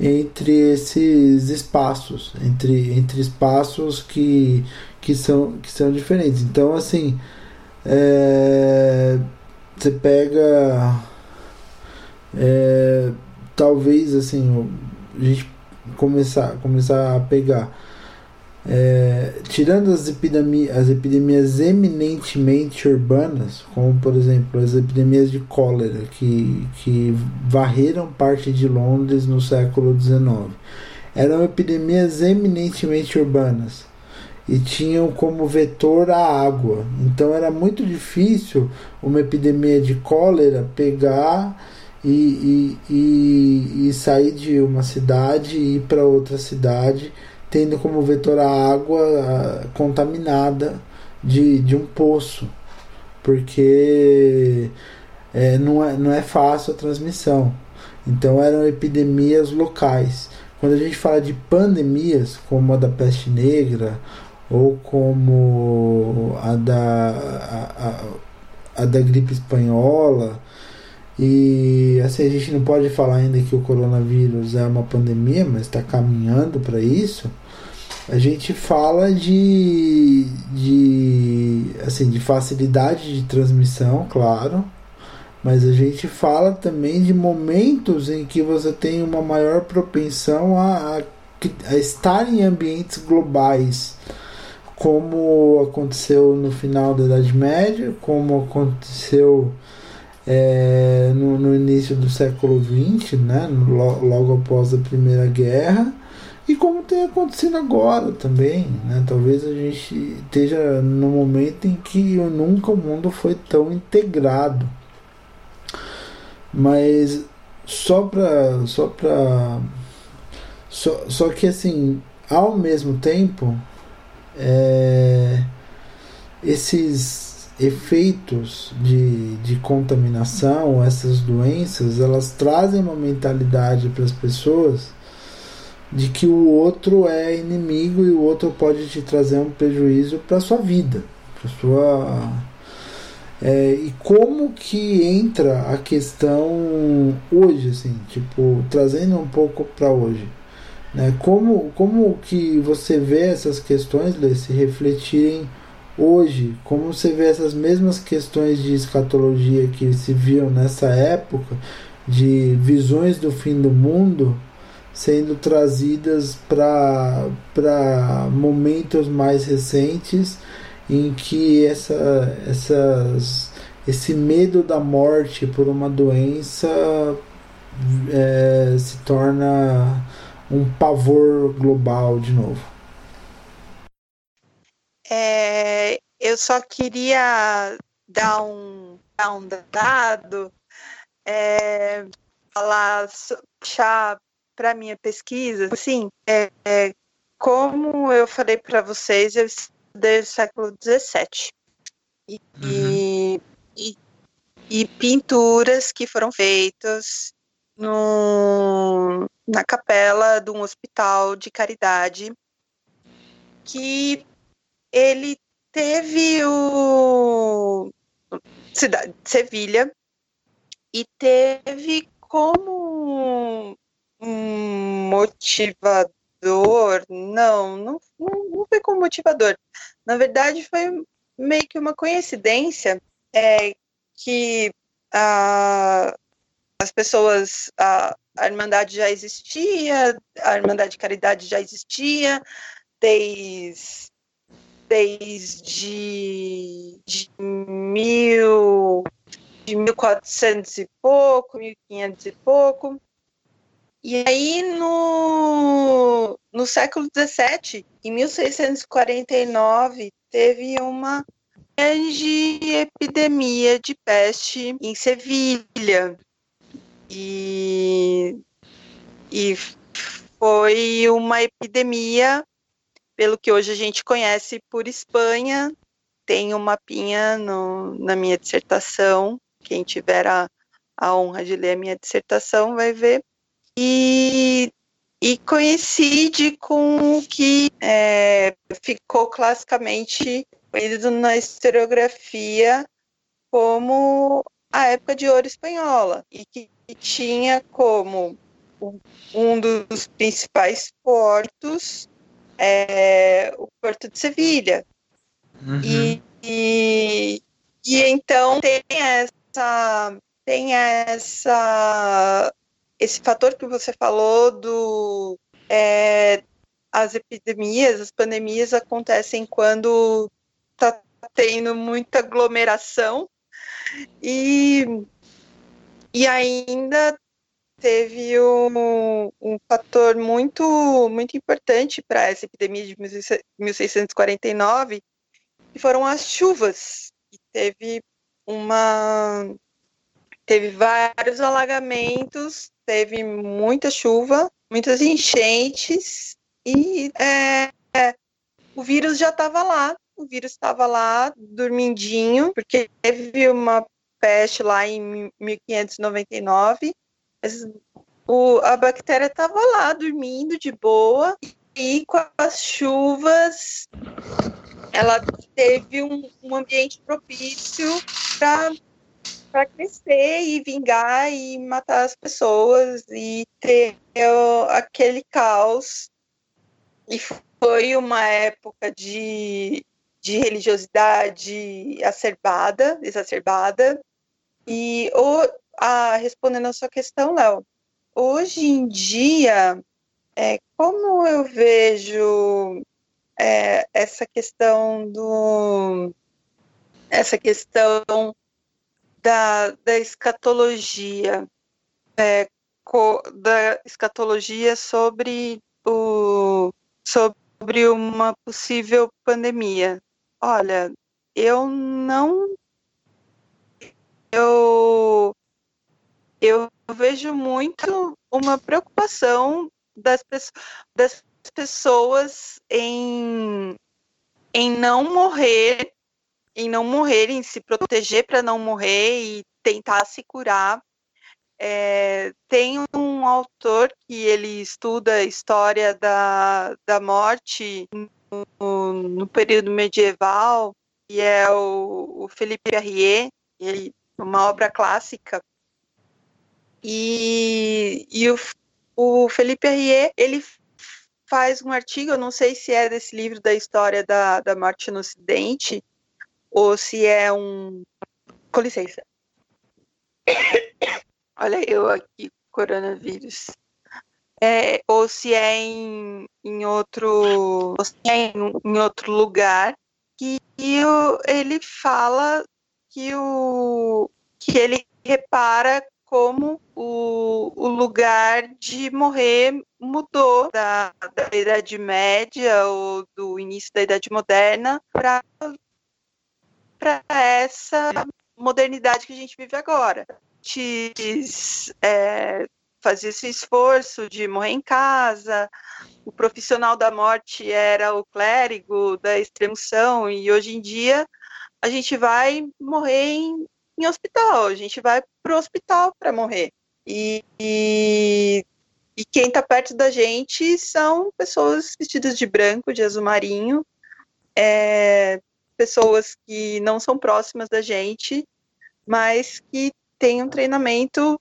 entre esses espaços, entre, entre espaços que, que, são, que são diferentes. Então, assim, é, você pega é, talvez assim a gente começar começar a pegar é, tirando as epidemias, as epidemias eminentemente urbanas, como por exemplo as epidemias de cólera que, que varreram parte de Londres no século XIX, eram epidemias eminentemente urbanas e tinham como vetor a água. Então era muito difícil uma epidemia de cólera pegar e, e, e, e sair de uma cidade e ir para outra cidade, tendo como vetor a água contaminada de, de um poço, porque é, não, é, não é fácil a transmissão. Então eram epidemias locais. Quando a gente fala de pandemias, como a da peste negra ou como a da, a, a, a da gripe espanhola. E assim, a gente não pode falar ainda que o coronavírus é uma pandemia, mas está caminhando para isso. A gente fala de, de, assim, de facilidade de transmissão, claro, mas a gente fala também de momentos em que você tem uma maior propensão a, a, a estar em ambientes globais como aconteceu no final da Idade Média, como aconteceu é, no, no, início do século XX, né, logo após a Primeira Guerra, e como tem acontecido agora também. Né, talvez a gente esteja no momento em que nunca o mundo foi tão integrado. Mas só para só só, só que assim ao mesmo tempo é, esses efeitos de, de contaminação, essas doenças, elas trazem uma mentalidade para as pessoas de que o outro é inimigo e o outro pode te trazer um prejuízo para sua vida, para sua é, e como que entra a questão hoje, assim, tipo trazendo um pouco para hoje né? Como, como que você vê essas questões Lê, se refletirem hoje? Como você vê essas mesmas questões de escatologia que se viam nessa época, de visões do fim do mundo, sendo trazidas para momentos mais recentes em que essa, essas, esse medo da morte por uma doença é, se torna um pavor global de novo. É, eu só queria dar um, dar um dado, é, falar, puxar para minha pesquisa, assim, é, é, como eu falei para vocês, eu estudei o século XVII. E, uhum. e, e, pinturas que foram feitas no, na capela de um hospital de caridade que ele teve o cidade Sevilha e teve como um motivador não, não, não foi como motivador. Na verdade, foi meio que uma coincidência é, que a, as pessoas, a, a Irmandade já existia, a Irmandade de Caridade já existia, desde, desde de mil, de 1400 e pouco, 1500 e pouco. E aí, no, no século XVII, em 1649, teve uma grande epidemia de peste em Sevilha. E, e foi uma epidemia, pelo que hoje a gente conhece por Espanha. Tem um mapinha no, na minha dissertação. Quem tiver a, a honra de ler a minha dissertação vai ver e, e coincide com o que é, ficou classicamente conhecido na historiografia como a época de ouro espanhola e que tinha como um dos principais portos é, o porto de Sevilha uhum. e, e, e então tem essa tem essa esse fator que você falou do é, as epidemias, as pandemias acontecem quando está tendo muita aglomeração e, e ainda teve um, um fator muito muito importante para essa epidemia de 1649 que foram as chuvas e teve uma teve vários alagamentos teve muita chuva, muitas enchentes e é, o vírus já estava lá. O vírus estava lá, dormindinho, porque teve uma peste lá em 1599. Mas o, a bactéria estava lá, dormindo de boa. E com as chuvas, ela teve um, um ambiente propício para crescer e vingar e matar as pessoas e ter aquele caos. E foi uma época de, de religiosidade acerbada, exacerbada. E o, a, respondendo a sua questão, Léo, hoje em dia, é, como eu vejo é, essa questão do essa questão da, da escatologia, é, co, da escatologia sobre, o, sobre uma possível pandemia. Olha, eu não. Eu, eu vejo muito uma preocupação das, das pessoas em, em não morrer em não morrer, em se proteger para não morrer e tentar se curar. É, tem um autor que ele estuda a história da, da morte no, período medieval, e é o, o Felipe Arrier, ele, uma obra clássica. E, e o, o Felipe Arrier, ele faz um artigo, eu não sei se é desse livro da história da, da morte no Ocidente, ou se é um. Com licença. Olha eu aqui, coronavírus. É, ou se é em, em outro. Ou se é em, em outro lugar. Que o, ele fala que o que ele repara como o, o lugar de morrer mudou da, da Idade Média ou do início da Idade Moderna para essa modernidade que a gente vive agora. Antes, é, fazia esse esforço de morrer em casa, o profissional da morte era o clérigo da extremoção, e hoje em dia a gente vai morrer em, em hospital, a gente vai para o hospital para morrer. E, e, e quem está perto da gente são pessoas vestidas de branco, de azul marinho, é, pessoas que não são próximas da gente, mas que têm um treinamento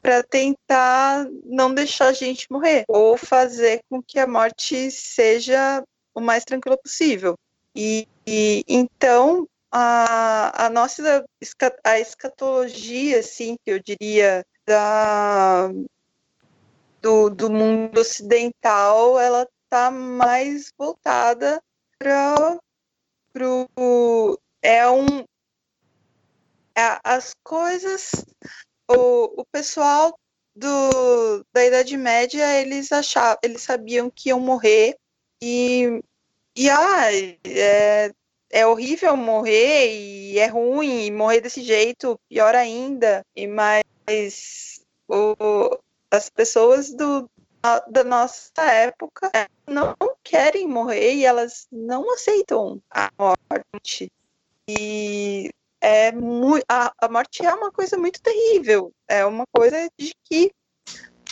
para tentar não deixar a gente morrer ou fazer com que a morte seja o mais tranquila possível. E, e então a, a nossa a escatologia, assim, que eu diria da do, do mundo ocidental, ela está mais voltada para pro é um é, as coisas o, o pessoal do, da Idade Média eles achavam eles sabiam que iam morrer e e ah, é, é horrível morrer e é ruim e morrer desse jeito pior ainda e mais o, as pessoas do da nossa época não querem morrer e elas não aceitam a morte. E é muito, a, a morte é uma coisa muito terrível. É uma coisa de que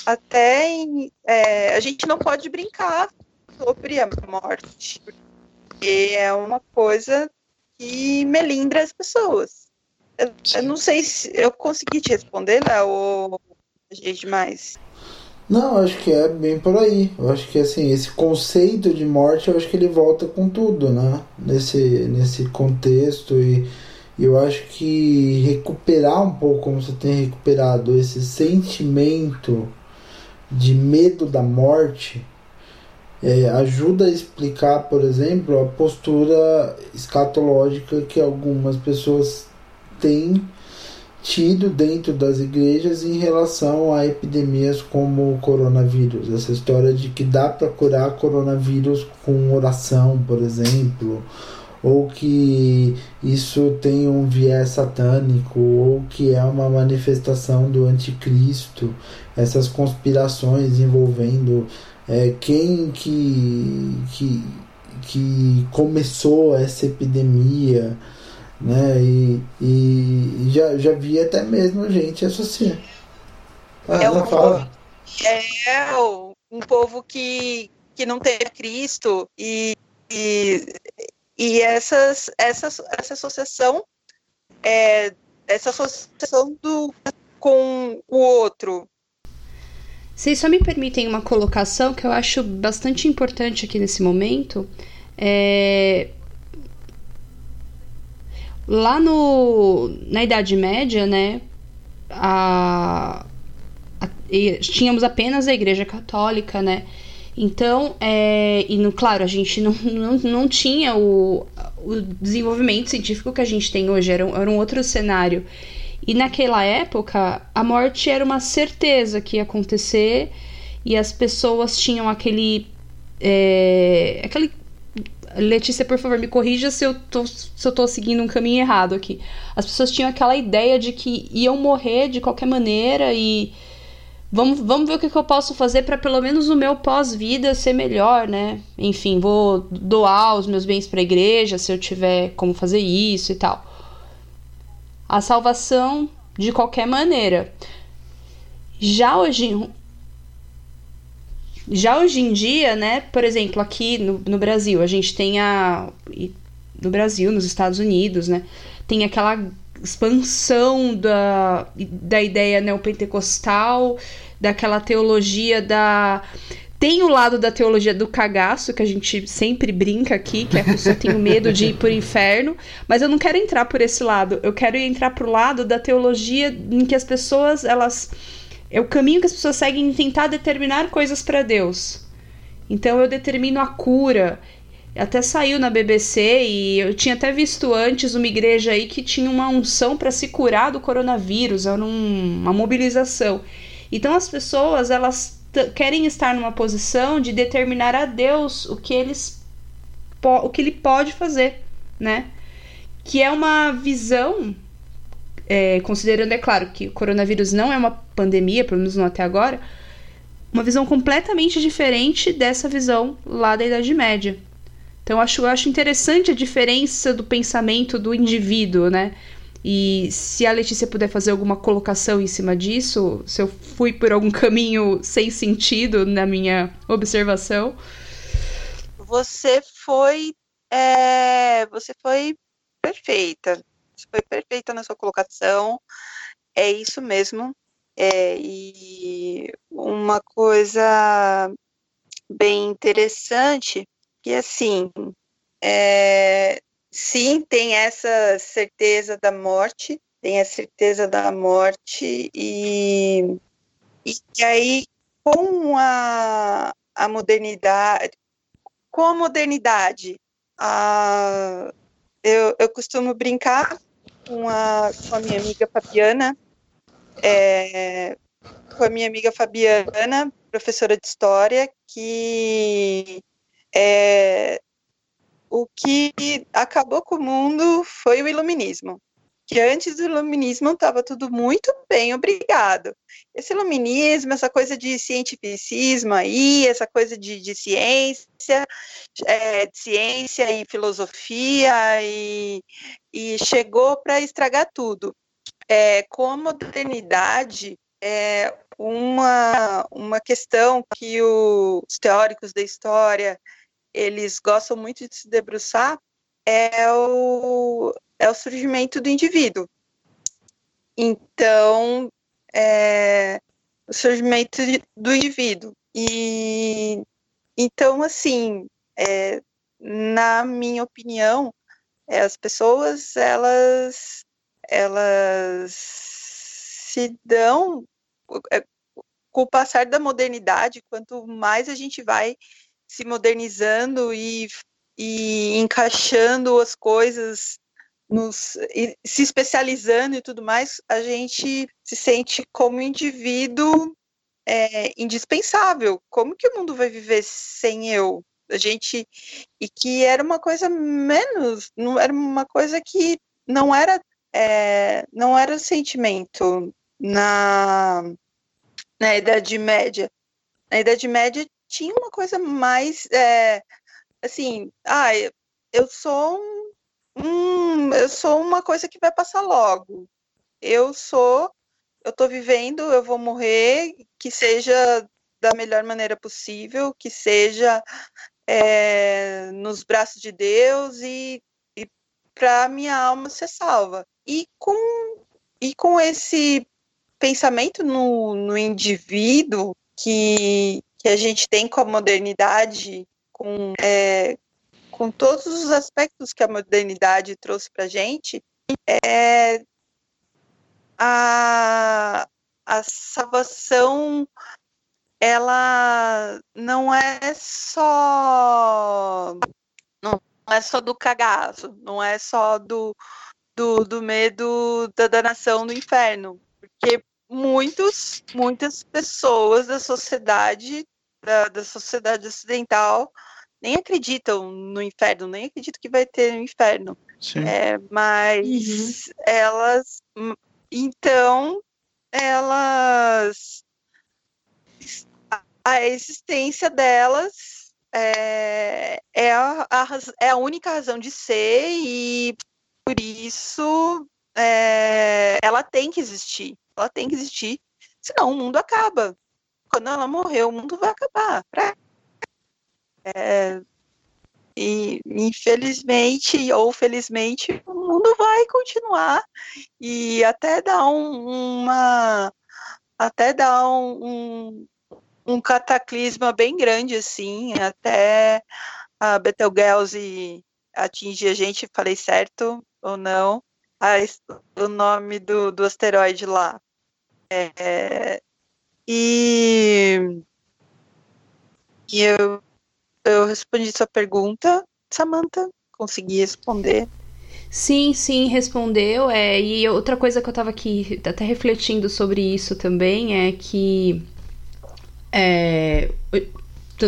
até em, é, a gente não pode brincar sobre a morte. Porque é uma coisa que melindra as pessoas. Eu, eu não sei se eu consegui te responder, né? Ou gente mais. Não, acho que é bem por aí. Eu acho que assim, esse conceito de morte, eu acho que ele volta com tudo, né? Nesse, nesse contexto e eu acho que recuperar um pouco como você tem recuperado esse sentimento de medo da morte é, ajuda a explicar, por exemplo, a postura escatológica que algumas pessoas têm tido dentro das igrejas em relação a epidemias como o coronavírus. Essa história de que dá para curar coronavírus com oração, por exemplo, ou que isso tem um viés satânico, ou que é uma manifestação do anticristo, essas conspirações envolvendo é, quem que, que, que começou essa epidemia né? E, e já, já vi até mesmo gente associar. Ah, é, um fala. é um povo que, que não teve Cristo e, e, e essas, essas, essa associação é, essa associação do, com o outro. Vocês só me permitem uma colocação que eu acho bastante importante aqui nesse momento. É, Lá no, na Idade Média, né, a, a, tínhamos apenas a Igreja Católica, né? Então, é, e no, claro, a gente não, não, não tinha o, o desenvolvimento científico que a gente tem hoje, era um, era um outro cenário. E naquela época, a morte era uma certeza que ia acontecer e as pessoas tinham aquele. É, aquele Letícia, por favor, me corrija se eu, tô, se eu tô seguindo um caminho errado aqui. As pessoas tinham aquela ideia de que iam morrer de qualquer maneira e vamos, vamos ver o que, que eu posso fazer para pelo menos o meu pós-vida ser melhor, né? Enfim, vou doar os meus bens para a igreja se eu tiver como fazer isso e tal. A salvação de qualquer maneira. Já hoje, já hoje em dia, né, por exemplo, aqui no, no Brasil, a gente tem a. No Brasil, nos Estados Unidos, né, tem aquela expansão da, da ideia neopentecostal, daquela teologia da. Tem o lado da teologia do cagaço, que a gente sempre brinca aqui, que a pessoa tem medo de ir pro inferno, mas eu não quero entrar por esse lado. Eu quero entrar pro lado da teologia em que as pessoas, elas é o caminho que as pessoas seguem em tentar determinar coisas para Deus. Então eu determino a cura. Até saiu na BBC e eu tinha até visto antes uma igreja aí que tinha uma unção para se curar do coronavírus, era um, uma mobilização. Então as pessoas elas querem estar numa posição de determinar a Deus o que eles o que ele pode fazer, né? Que é uma visão, é, considerando é claro que o coronavírus não é uma pandemia, pelo menos não até agora, uma visão completamente diferente dessa visão lá da Idade Média. Então eu acho, eu acho interessante a diferença do pensamento do indivíduo, né? E se a Letícia puder fazer alguma colocação em cima disso, se eu fui por algum caminho sem sentido na minha observação. Você foi. É, você foi perfeita. Você foi perfeita na sua colocação. É isso mesmo. É, e uma coisa bem interessante que assim é, sim tem essa certeza da morte tem a certeza da morte e, e aí com a, a modernidade com a modernidade a, eu, eu costumo brincar com a, com a minha amiga Fabiana é, com a minha amiga Fabiana, professora de história, que é, o que acabou com o mundo foi o iluminismo. Que antes do iluminismo estava tudo muito bem, obrigado. Esse iluminismo, essa coisa de cientificismo aí, essa coisa de, de ciência, é, de ciência e filosofia, e, e chegou para estragar tudo é, com a modernidade, é uma, uma questão que os teóricos da história eles gostam muito de se debruçar é o, é o surgimento do indivíduo. Então, é, o surgimento do indivíduo. E então, assim, é, na minha opinião, é, as pessoas elas elas se dão é, com o passar da modernidade, quanto mais a gente vai se modernizando e, e encaixando as coisas, nos, se especializando e tudo mais, a gente se sente como indivíduo é, indispensável. Como que o mundo vai viver sem eu? A gente e que era uma coisa menos, não era uma coisa que não era é, não era sentimento na, na Idade Média. Na Idade Média tinha uma coisa mais é, assim, ah, eu sou um, um, eu sou uma coisa que vai passar logo. Eu sou, eu tô vivendo, eu vou morrer, que seja da melhor maneira possível, que seja é, nos braços de Deus e, e para minha alma ser salva. E com, e com esse pensamento no, no indivíduo que, que a gente tem com a modernidade, com, é, com todos os aspectos que a modernidade trouxe para a gente, é, a, a salvação ela não é só não é só do cagaço, não é só do do, do medo da danação do inferno. Porque muitos, muitas pessoas da sociedade, da, da sociedade ocidental, nem acreditam no inferno, nem acreditam que vai ter um inferno. É, mas uhum. elas. Então, elas. A existência delas é, é, a, a, é a única razão de ser e por isso, é, ela tem que existir. Ela tem que existir, senão o mundo acaba. Quando ela morrer, o mundo vai acabar. É, e infelizmente ou felizmente o mundo vai continuar e até dar um, uma até dar um, um, um, cataclisma bem grande assim até a Betelgeuse atingir a gente falei certo ou não, a, o nome do, do asteroide lá. É, e, e eu, eu respondi sua pergunta. Samantha? Consegui responder? Sim, sim, respondeu. É, e outra coisa que eu estava aqui até refletindo sobre isso também é que é,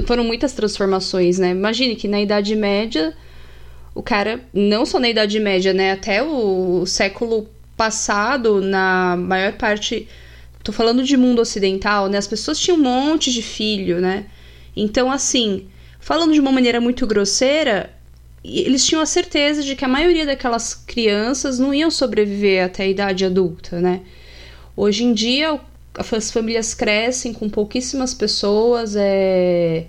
foram muitas transformações, né? Imagine que na Idade Média, o cara, não só na Idade Média, né? Até o, o século passado, na maior parte. Tô falando de mundo ocidental, né? As pessoas tinham um monte de filho, né? Então, assim, falando de uma maneira muito grosseira, eles tinham a certeza de que a maioria daquelas crianças não iam sobreviver até a idade adulta, né? Hoje em dia, as famílias crescem com pouquíssimas pessoas, é,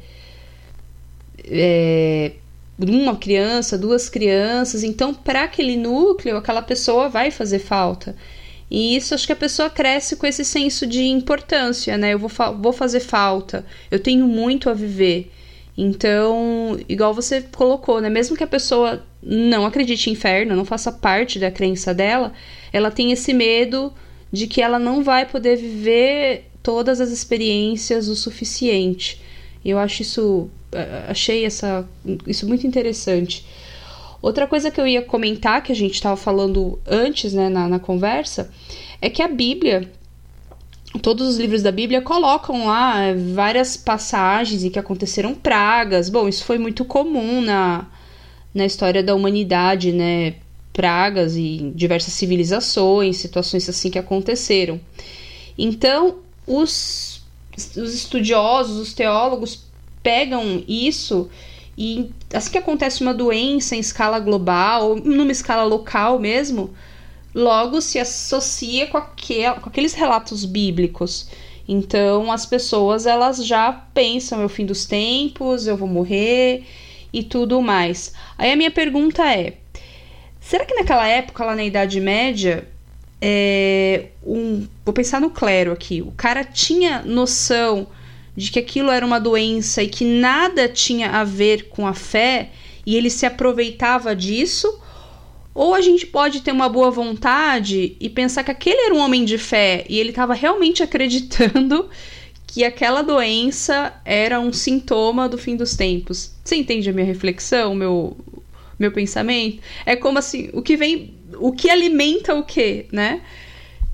é uma criança, duas crianças, então para aquele núcleo, aquela pessoa vai fazer falta. E isso acho que a pessoa cresce com esse senso de importância, né? Eu vou, fa vou fazer falta, eu tenho muito a viver. Então, igual você colocou, né? Mesmo que a pessoa não acredite em inferno, não faça parte da crença dela, ela tem esse medo de que ela não vai poder viver todas as experiências o suficiente. Eu acho isso, achei essa, isso muito interessante. Outra coisa que eu ia comentar, que a gente estava falando antes, né, na, na conversa, é que a Bíblia todos os livros da Bíblia colocam lá várias passagens em que aconteceram pragas. Bom, isso foi muito comum na, na história da humanidade, né? Pragas e diversas civilizações, situações assim que aconteceram. Então, os, os estudiosos, os teólogos pegam isso e assim que acontece uma doença em escala global, ou numa escala local mesmo, logo se associa com, aquel, com aqueles relatos bíblicos. Então as pessoas elas já pensam é o fim dos tempos, eu vou morrer e tudo mais. Aí a minha pergunta é: será que naquela época, lá na Idade Média, é, um, vou pensar no clero aqui, o cara tinha noção de que aquilo era uma doença e que nada tinha a ver com a fé e ele se aproveitava disso? Ou a gente pode ter uma boa vontade e pensar que aquele era um homem de fé e ele estava realmente acreditando que aquela doença era um sintoma do fim dos tempos. Você entende a minha reflexão, meu meu pensamento? É como assim, o que vem, o que alimenta o quê, né?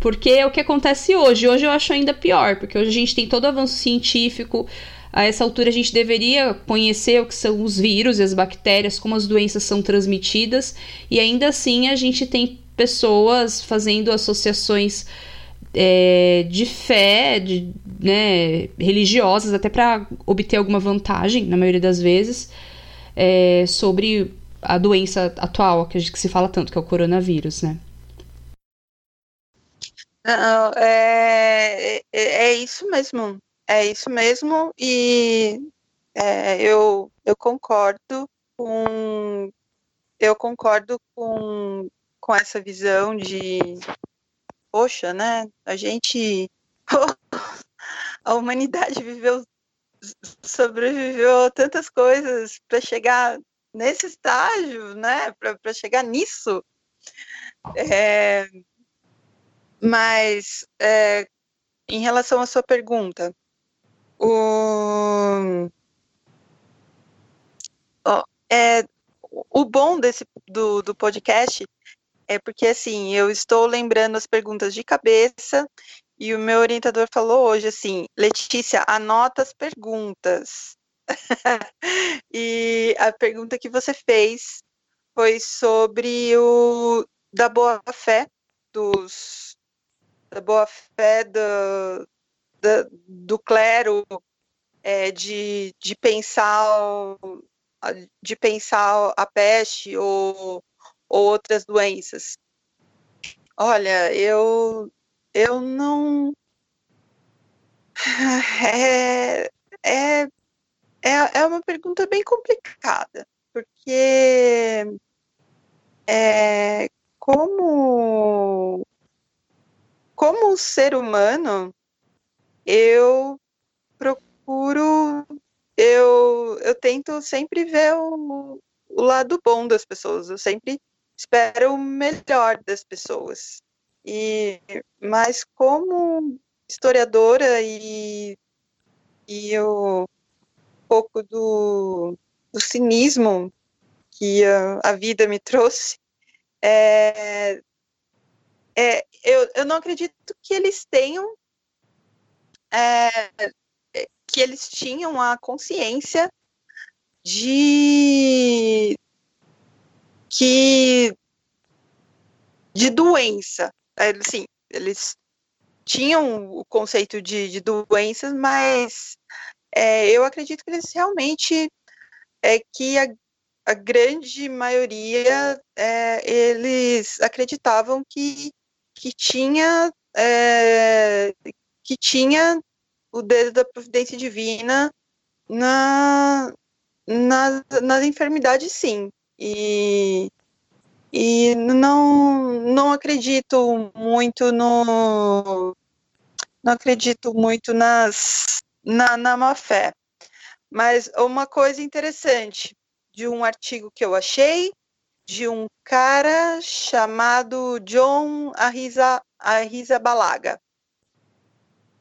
Porque é o que acontece hoje. Hoje eu acho ainda pior, porque hoje a gente tem todo o avanço científico, a essa altura, a gente deveria conhecer o que são os vírus e as bactérias, como as doenças são transmitidas, e ainda assim a gente tem pessoas fazendo associações é, de fé, de, né, religiosas, até para obter alguma vantagem, na maioria das vezes, é, sobre a doença atual que, a gente, que se fala tanto, que é o coronavírus, né? Não, é, é, é isso mesmo. É isso mesmo, e é, eu, eu concordo com eu concordo com, com essa visão de poxa, né? A gente a humanidade viveu sobreviveu tantas coisas para chegar nesse estágio, né? Para chegar nisso. É, mas é, em relação à sua pergunta, o, é, o bom desse, do, do podcast é porque, assim, eu estou lembrando as perguntas de cabeça e o meu orientador falou hoje, assim, Letícia, anota as perguntas. e a pergunta que você fez foi sobre o da boa fé dos da boa fé do, da, do clero é, de, de pensar de pensar a peste ou, ou outras doenças. Olha, eu eu não é, é, é, é uma pergunta bem complicada, porque é, como como ser humano eu procuro, eu, eu tento sempre ver o, o lado bom das pessoas, eu sempre espero o melhor das pessoas. E, mas como historiadora e, e o um pouco do, do cinismo que a, a vida me trouxe. É, é, eu, eu não acredito que eles tenham é, que eles tinham a consciência de que de doença. Assim, eles tinham o conceito de, de doenças, mas é, eu acredito que eles realmente é que a, a grande maioria é, eles acreditavam que, que tinha é, que tinha o dedo da providência divina na, nas, nas enfermidades, sim. E, e não, não acredito muito no. Não acredito muito nas, na, na má fé. Mas uma coisa interessante de um artigo que eu achei de um cara chamado John Arriza, Arriza Balaga,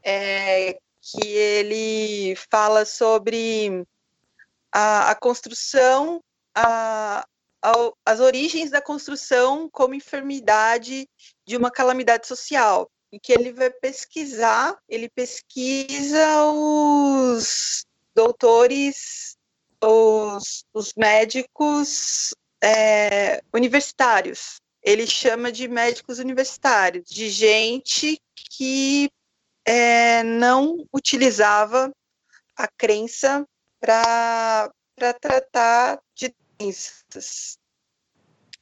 é, que ele fala sobre a, a construção, a, a, as origens da construção como enfermidade de uma calamidade social, em que ele vai pesquisar, ele pesquisa os doutores, os, os médicos é, universitários. Ele chama de médicos universitários, de gente que é, não utilizava a crença para tratar de doenças.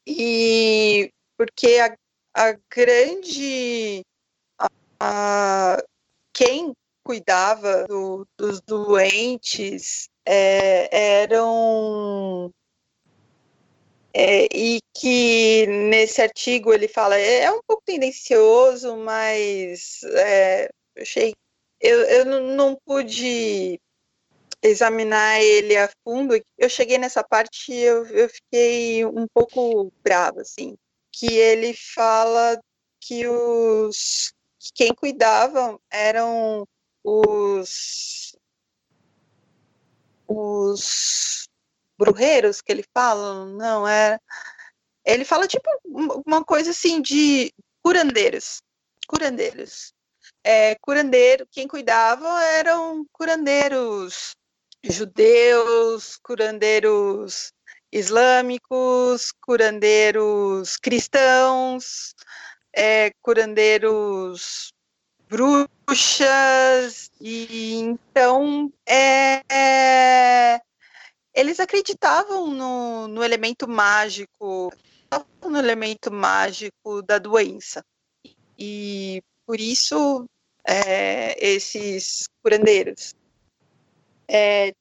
E porque a, a grande. A, a, quem cuidava do, dos doentes é, eram. É, e que nesse artigo ele fala, é, é um pouco tendencioso, mas é, eu achei. Eu, eu não pude examinar ele a fundo. Eu cheguei nessa parte e eu, eu fiquei um pouco brava, assim. Que ele fala que os. Que quem cuidava eram os. Os brureiros que ele fala, não, é. Ele fala tipo uma coisa assim de curandeiros. Curandeiros é, curandeiro, quem cuidava eram curandeiros judeus, curandeiros islâmicos, curandeiros cristãos, é, curandeiros bruxas, e então é, é, eles acreditavam no, no elemento mágico, no elemento mágico da doença. E por isso é, esses curandeiros. É,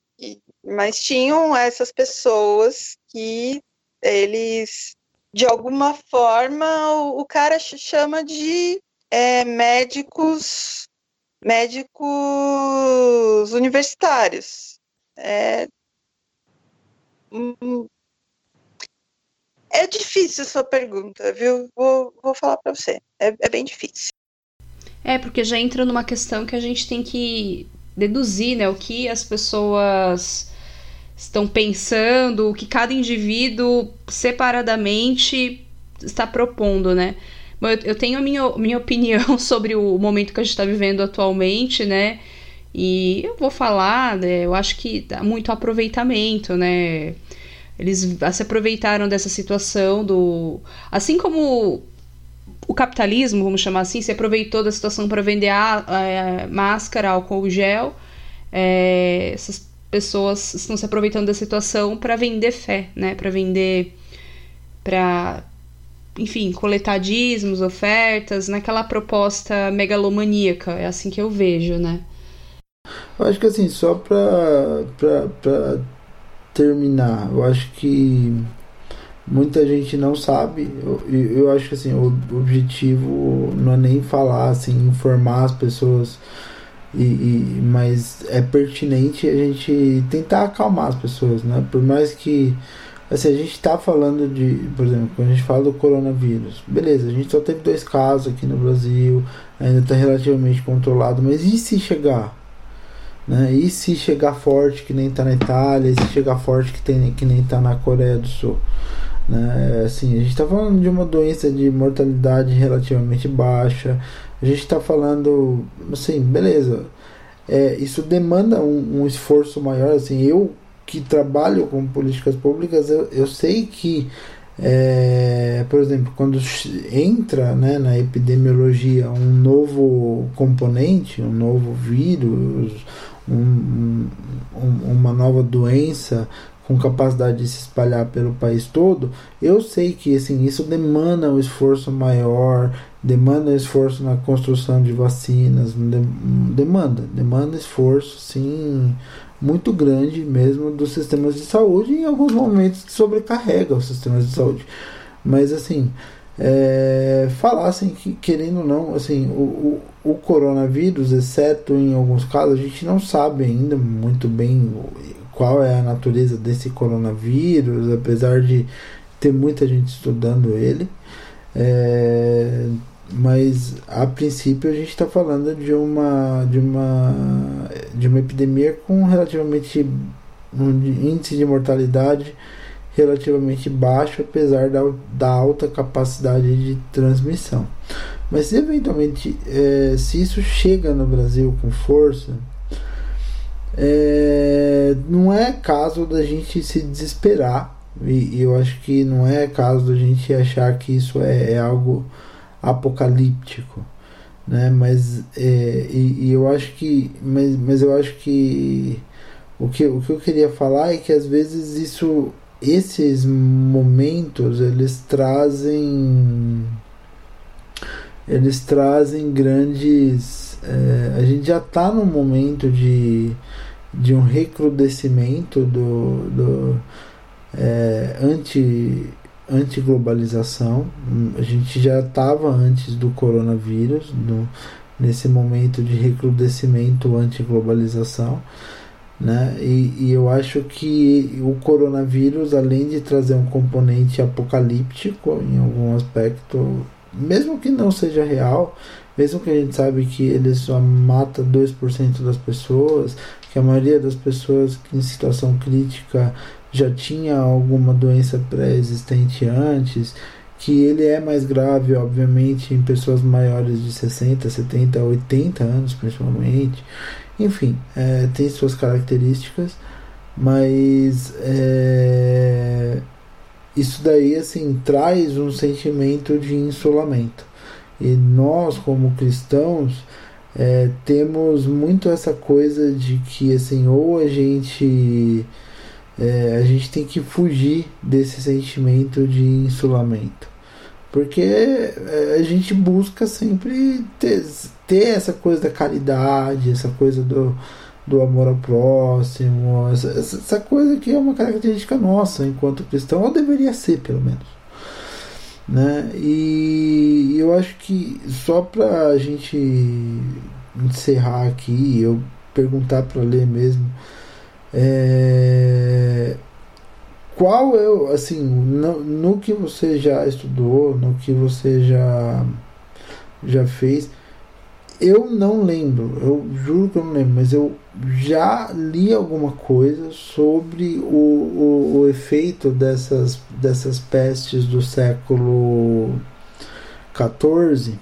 mas tinham essas pessoas que eles, de alguma forma, o, o cara chama de é, médicos médicos universitários. É, hum, é difícil sua pergunta, viu? Vou, vou falar para você. É, é bem difícil. É, porque já entra numa questão que a gente tem que deduzir, né? O que as pessoas estão pensando, o que cada indivíduo separadamente está propondo, né? Eu tenho a minha, minha opinião sobre o momento que a gente está vivendo atualmente, né? E eu vou falar, né, eu acho que dá muito aproveitamento, né? Eles se aproveitaram dessa situação do. Assim como o capitalismo, vamos chamar assim, se aproveitou da situação para vender a, a, a máscara, álcool gel. É, essas pessoas estão se aproveitando da situação para vender fé, né? Para vender, para, enfim, coletar dízimos, ofertas, naquela proposta megalomaníaca. É assim que eu vejo, né? Eu acho que assim, só para terminar, eu acho que muita gente não sabe. Eu, eu acho que assim, o objetivo não é nem falar, assim, informar as pessoas. E, e, mas é pertinente a gente tentar acalmar as pessoas, né? Por mais que assim, a gente está falando de, por exemplo, quando a gente fala do coronavírus, beleza, a gente só teve dois casos aqui no Brasil, ainda está relativamente controlado, mas e se chegar? Né? E se chegar forte que nem está na Itália, e se chegar forte que, tem, que nem está na Coreia do Sul. Né? Assim, a gente está falando de uma doença de mortalidade relativamente baixa. A gente está falando, assim, beleza. É, isso demanda um, um, esforço maior. Assim, eu que trabalho com políticas públicas, eu, eu sei que, é, por exemplo, quando entra né, na epidemiologia um novo componente, um novo vírus, um, um, uma nova doença com capacidade de se espalhar pelo país todo, eu sei que assim, isso demanda um esforço maior, demanda esforço na construção de vacinas, demanda, demanda esforço sim muito grande mesmo dos sistemas de saúde e em alguns momentos sobrecarrega os sistemas de saúde. Mas assim, é, falassem que, querendo ou não, assim, o, o, o, coronavírus, exceto em alguns casos, a gente não sabe ainda muito bem qual é a natureza desse coronavírus, apesar de ter muita gente estudando ele. É, mas a princípio a gente está falando de uma de uma de uma epidemia com relativamente um índice de mortalidade relativamente baixo, apesar da, da alta capacidade de transmissão. Mas eventualmente, é, se isso chega no Brasil com força, é, não é caso da gente se desesperar. E, e, eu acho que não é caso da gente achar que isso é, é algo apocalíptico. Né? Mas é, e, e, eu acho que mas, mas eu acho que o que, o que eu queria falar é que às vezes isso esses momentos eles trazem eles trazem grandes é, a gente já está no momento de, de um recrudescimento do, do é, anti anti-globalização. A gente já estava antes do coronavírus no, nesse momento de recrudescimento anti-globalização né? E, e, eu acho que o coronavírus, além de trazer um componente apocalíptico em algum aspecto, mesmo que não seja real, mesmo que a gente sabe que ele só mata 2% das pessoas, que a maioria das pessoas em situação crítica já tinha alguma doença pré-existente antes, que ele é mais grave, obviamente, em pessoas maiores de 60, 70, 80 anos, principalmente, enfim, é, tem suas características, mas é, isso daí assim traz um sentimento de insolamento. E nós, como cristãos, é, temos muito essa coisa de que assim, ou a gente é, a gente tem que fugir desse sentimento de insulamento porque é, a gente busca sempre ter, ter essa coisa da caridade, essa coisa do, do amor ao próximo, essa, essa coisa que é uma característica nossa enquanto cristão, ou deveria ser pelo menos. Né? E eu acho que só para a gente encerrar aqui, eu perguntar para ler mesmo. É, qual é, assim, no, no, que você já estudou, no que você já, já fez, eu não lembro, eu juro que eu não lembro, mas eu já li alguma coisa sobre o, o, o efeito dessas, dessas pestes do século XIV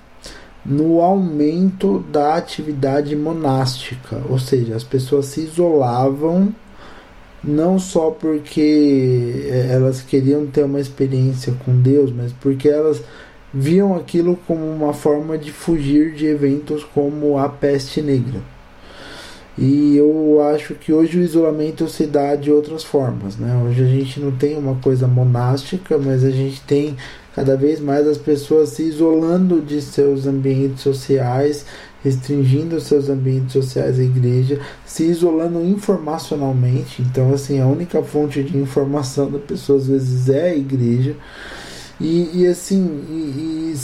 no aumento da atividade monástica, ou seja, as pessoas se isolavam não só porque é, elas queriam ter uma experiência com Deus, mas porque elas viam aquilo como uma forma de fugir de eventos como a peste negra. E eu acho que hoje o isolamento se dá de outras formas. Né? Hoje a gente não tem uma coisa monástica, mas a gente tem cada vez mais as pessoas se isolando de seus ambientes sociais restringindo seus ambientes sociais à igreja, se isolando informacionalmente. Então, assim, a única fonte de informação da pessoa às vezes é a igreja. E, e assim, e, e,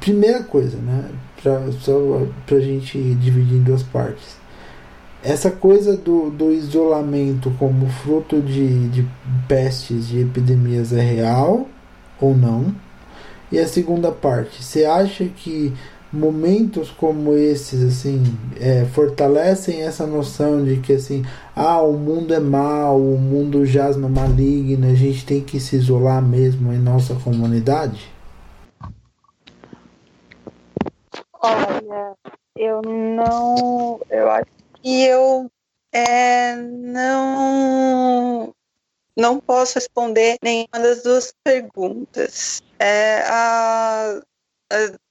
primeira coisa, né? Pra, só para a gente dividir em duas partes. Essa coisa do, do isolamento como fruto de, de pestes, de epidemias é real ou não? E a segunda parte, você acha que momentos como esses assim é, fortalecem essa noção de que assim ah o mundo é mau o mundo jaz no maligno a gente tem que se isolar mesmo em nossa comunidade? Olha eu não eu acho que eu é, não não posso responder nenhuma das duas perguntas. É, a, a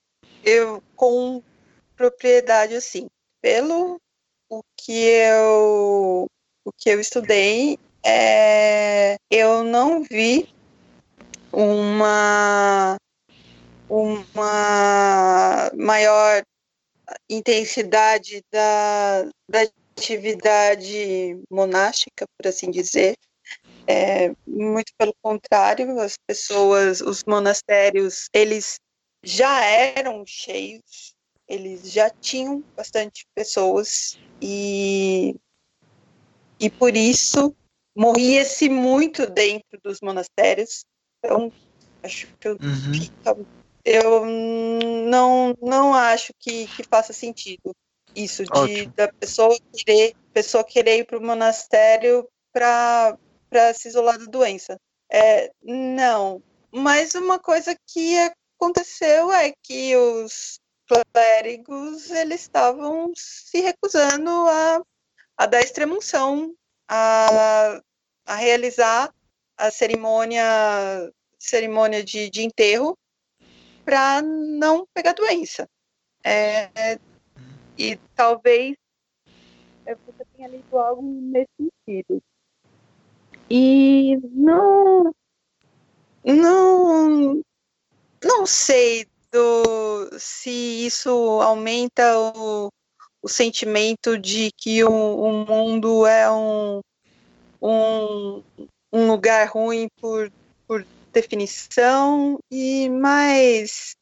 eu com propriedade assim, pelo o que eu o que eu estudei, é, eu não vi uma uma maior intensidade da, da atividade monástica, por assim dizer. É, muito pelo contrário, as pessoas, os monastérios, eles já eram cheios, eles já tinham bastante pessoas e, e por isso morria-se muito dentro dos monastérios. Então, acho que eu, uhum. eu não, não acho que, que faça sentido isso de da pessoa querer pessoa querer ir para o monastério para se isolar da doença. É, não, mas uma coisa que é aconteceu é que os clérigos eles estavam se recusando a, a dar extremunção, a, a realizar a cerimônia cerimônia de, de enterro para não pegar doença. É, e talvez você tenha lido algo nesse sentido. E não, não, não sei do, se isso aumenta o, o sentimento de que o, o mundo é um, um, um lugar ruim por, por definição, e mais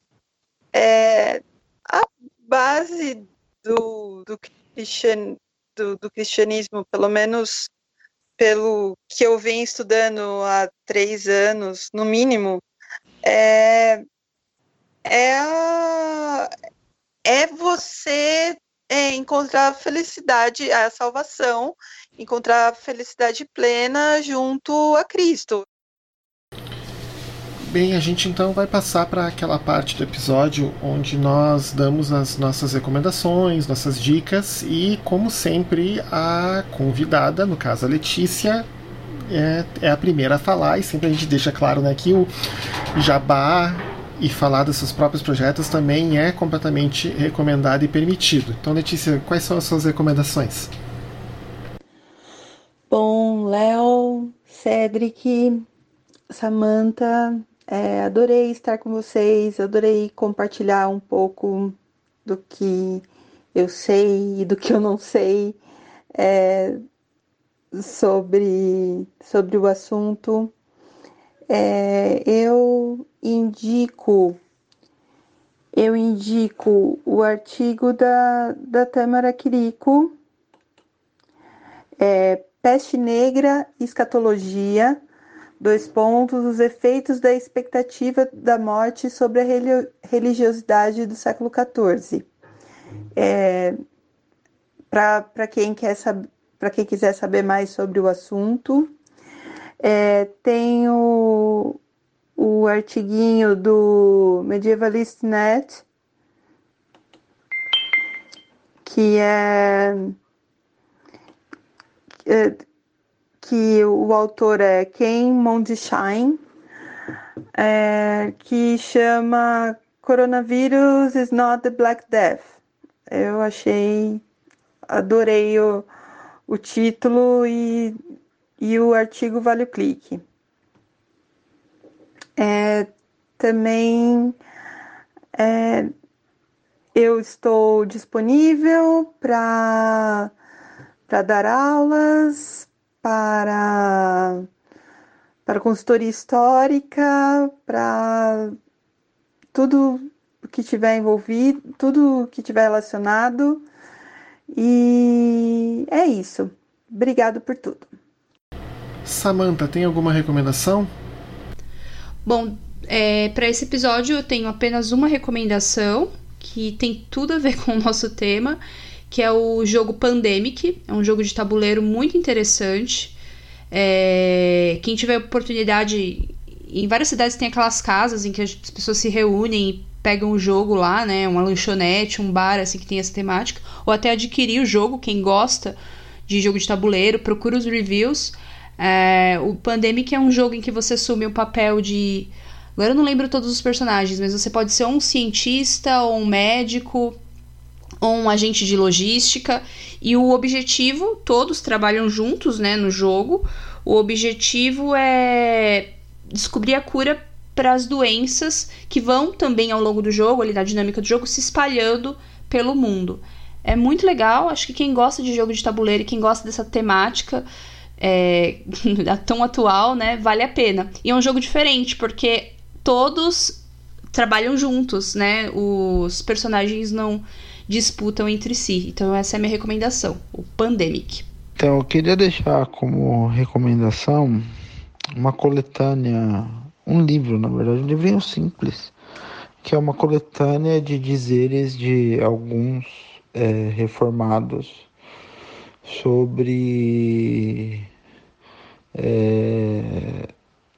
é, a base do, do, cristian, do, do cristianismo, pelo menos pelo que eu venho estudando há três anos, no mínimo, é, é, é você é, encontrar a felicidade, a salvação, encontrar a felicidade plena junto a Cristo. Bem, a gente então vai passar para aquela parte do episódio onde nós damos as nossas recomendações, nossas dicas e, como sempre, a convidada, no caso a Letícia, é, é a primeira a falar e sempre a gente deixa claro né, que o jabá e falar dos seus próprios projetos também é completamente recomendado e permitido. Então, Letícia, quais são as suas recomendações? Bom, Léo, Cedric, Samantha, é, adorei estar com vocês, adorei compartilhar um pouco do que eu sei e do que eu não sei é, sobre, sobre o assunto. É, eu indico eu indico o artigo da, da Tâmara Quirico, é, Peste Negra, Escatologia, dois pontos, os efeitos da expectativa da morte sobre a religiosidade do século XIV. É, Para quem, quer quem quiser saber mais sobre o assunto, é, tem o, o artiguinho do Medievalist Net, que é, é que o autor é Ken Mondeshine, é, que chama Coronavírus is not the Black Death. Eu achei, adorei o, o título e e o artigo vale o clique. É, também é, eu estou disponível para dar aulas, para, para consultoria histórica, para tudo que tiver envolvido, tudo que tiver relacionado. E é isso. Obrigado por tudo. Samantha, tem alguma recomendação? Bom, é, para esse episódio eu tenho apenas uma recomendação, que tem tudo a ver com o nosso tema, que é o jogo Pandemic. É um jogo de tabuleiro muito interessante. É, quem tiver oportunidade, em várias cidades tem aquelas casas em que as pessoas se reúnem e pegam o jogo lá, né? Uma lanchonete, um bar assim que tem essa temática, ou até adquirir o jogo, quem gosta de jogo de tabuleiro, procura os reviews. É, o Pandemic é um jogo em que você assume o papel de. Agora eu não lembro todos os personagens, mas você pode ser um cientista, ou um médico, ou um agente de logística. E o objetivo, todos trabalham juntos né, no jogo. O objetivo é descobrir a cura para as doenças que vão também ao longo do jogo, ali da dinâmica do jogo, se espalhando pelo mundo. É muito legal, acho que quem gosta de jogo de tabuleiro e quem gosta dessa temática é, tão atual, né, vale a pena. E é um jogo diferente, porque todos trabalham juntos, né? Os personagens não disputam entre si. Então essa é a minha recomendação, o Pandemic. Então eu queria deixar como recomendação uma coletânea, um livro, na verdade, um livrinho simples, que é uma coletânea de dizeres de alguns é, reformados sobre é,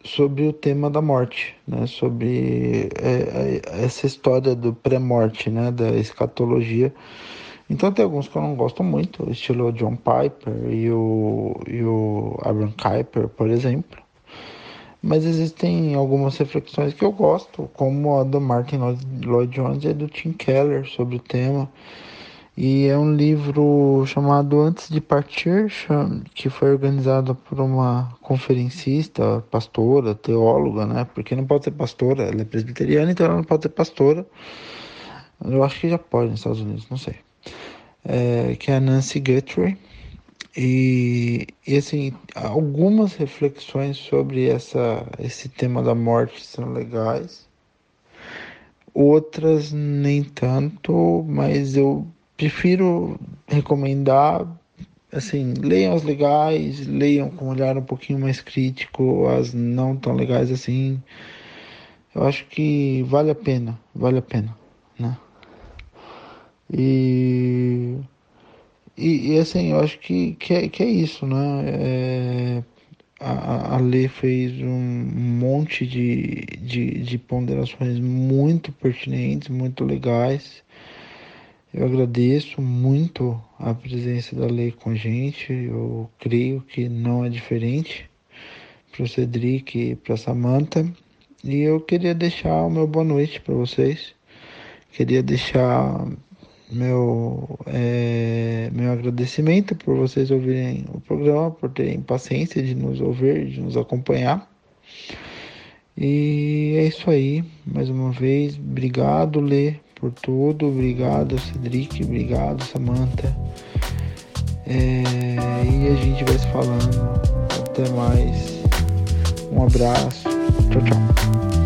sobre o tema da morte, né? Sobre é, é, essa história do pré-morte, né? Da escatologia. Então tem alguns que eu não gosto muito, estilo John Piper e o, e o Abraham Kuyper, por exemplo. Mas existem algumas reflexões que eu gosto, como a do Martin Lloyd Jones e do Tim Keller sobre o tema. E é um livro chamado Antes de Partir, que foi organizado por uma conferencista, pastora, teóloga, né? Porque não pode ser pastora, ela é presbiteriana, então ela não pode ser pastora. Eu acho que já pode nos Estados Unidos, não sei. É, que é a Nancy Guthrie. E, e assim, algumas reflexões sobre essa, esse tema da morte são legais. Outras nem tanto, mas eu prefiro recomendar assim, leiam as legais, leiam com um olhar um pouquinho mais crítico, as não tão legais assim. Eu acho que vale a pena, vale a pena, né? E, e, e assim, eu acho que, que, é, que é isso, né? É, a, a Lê fez um monte de, de, de ponderações muito pertinentes, muito legais. Eu agradeço muito a presença da lei com a gente. Eu creio que não é diferente para o Cedric e para a Samantha. E eu queria deixar o meu boa noite para vocês. Queria deixar meu, é, meu agradecimento por vocês ouvirem o programa, por terem paciência de nos ouvir, de nos acompanhar. E é isso aí. Mais uma vez, obrigado, Lê, por tudo. Obrigado, Cedric. Obrigado, Samantha. É, e a gente vai se falando. Até mais. Um abraço. Tchau, tchau.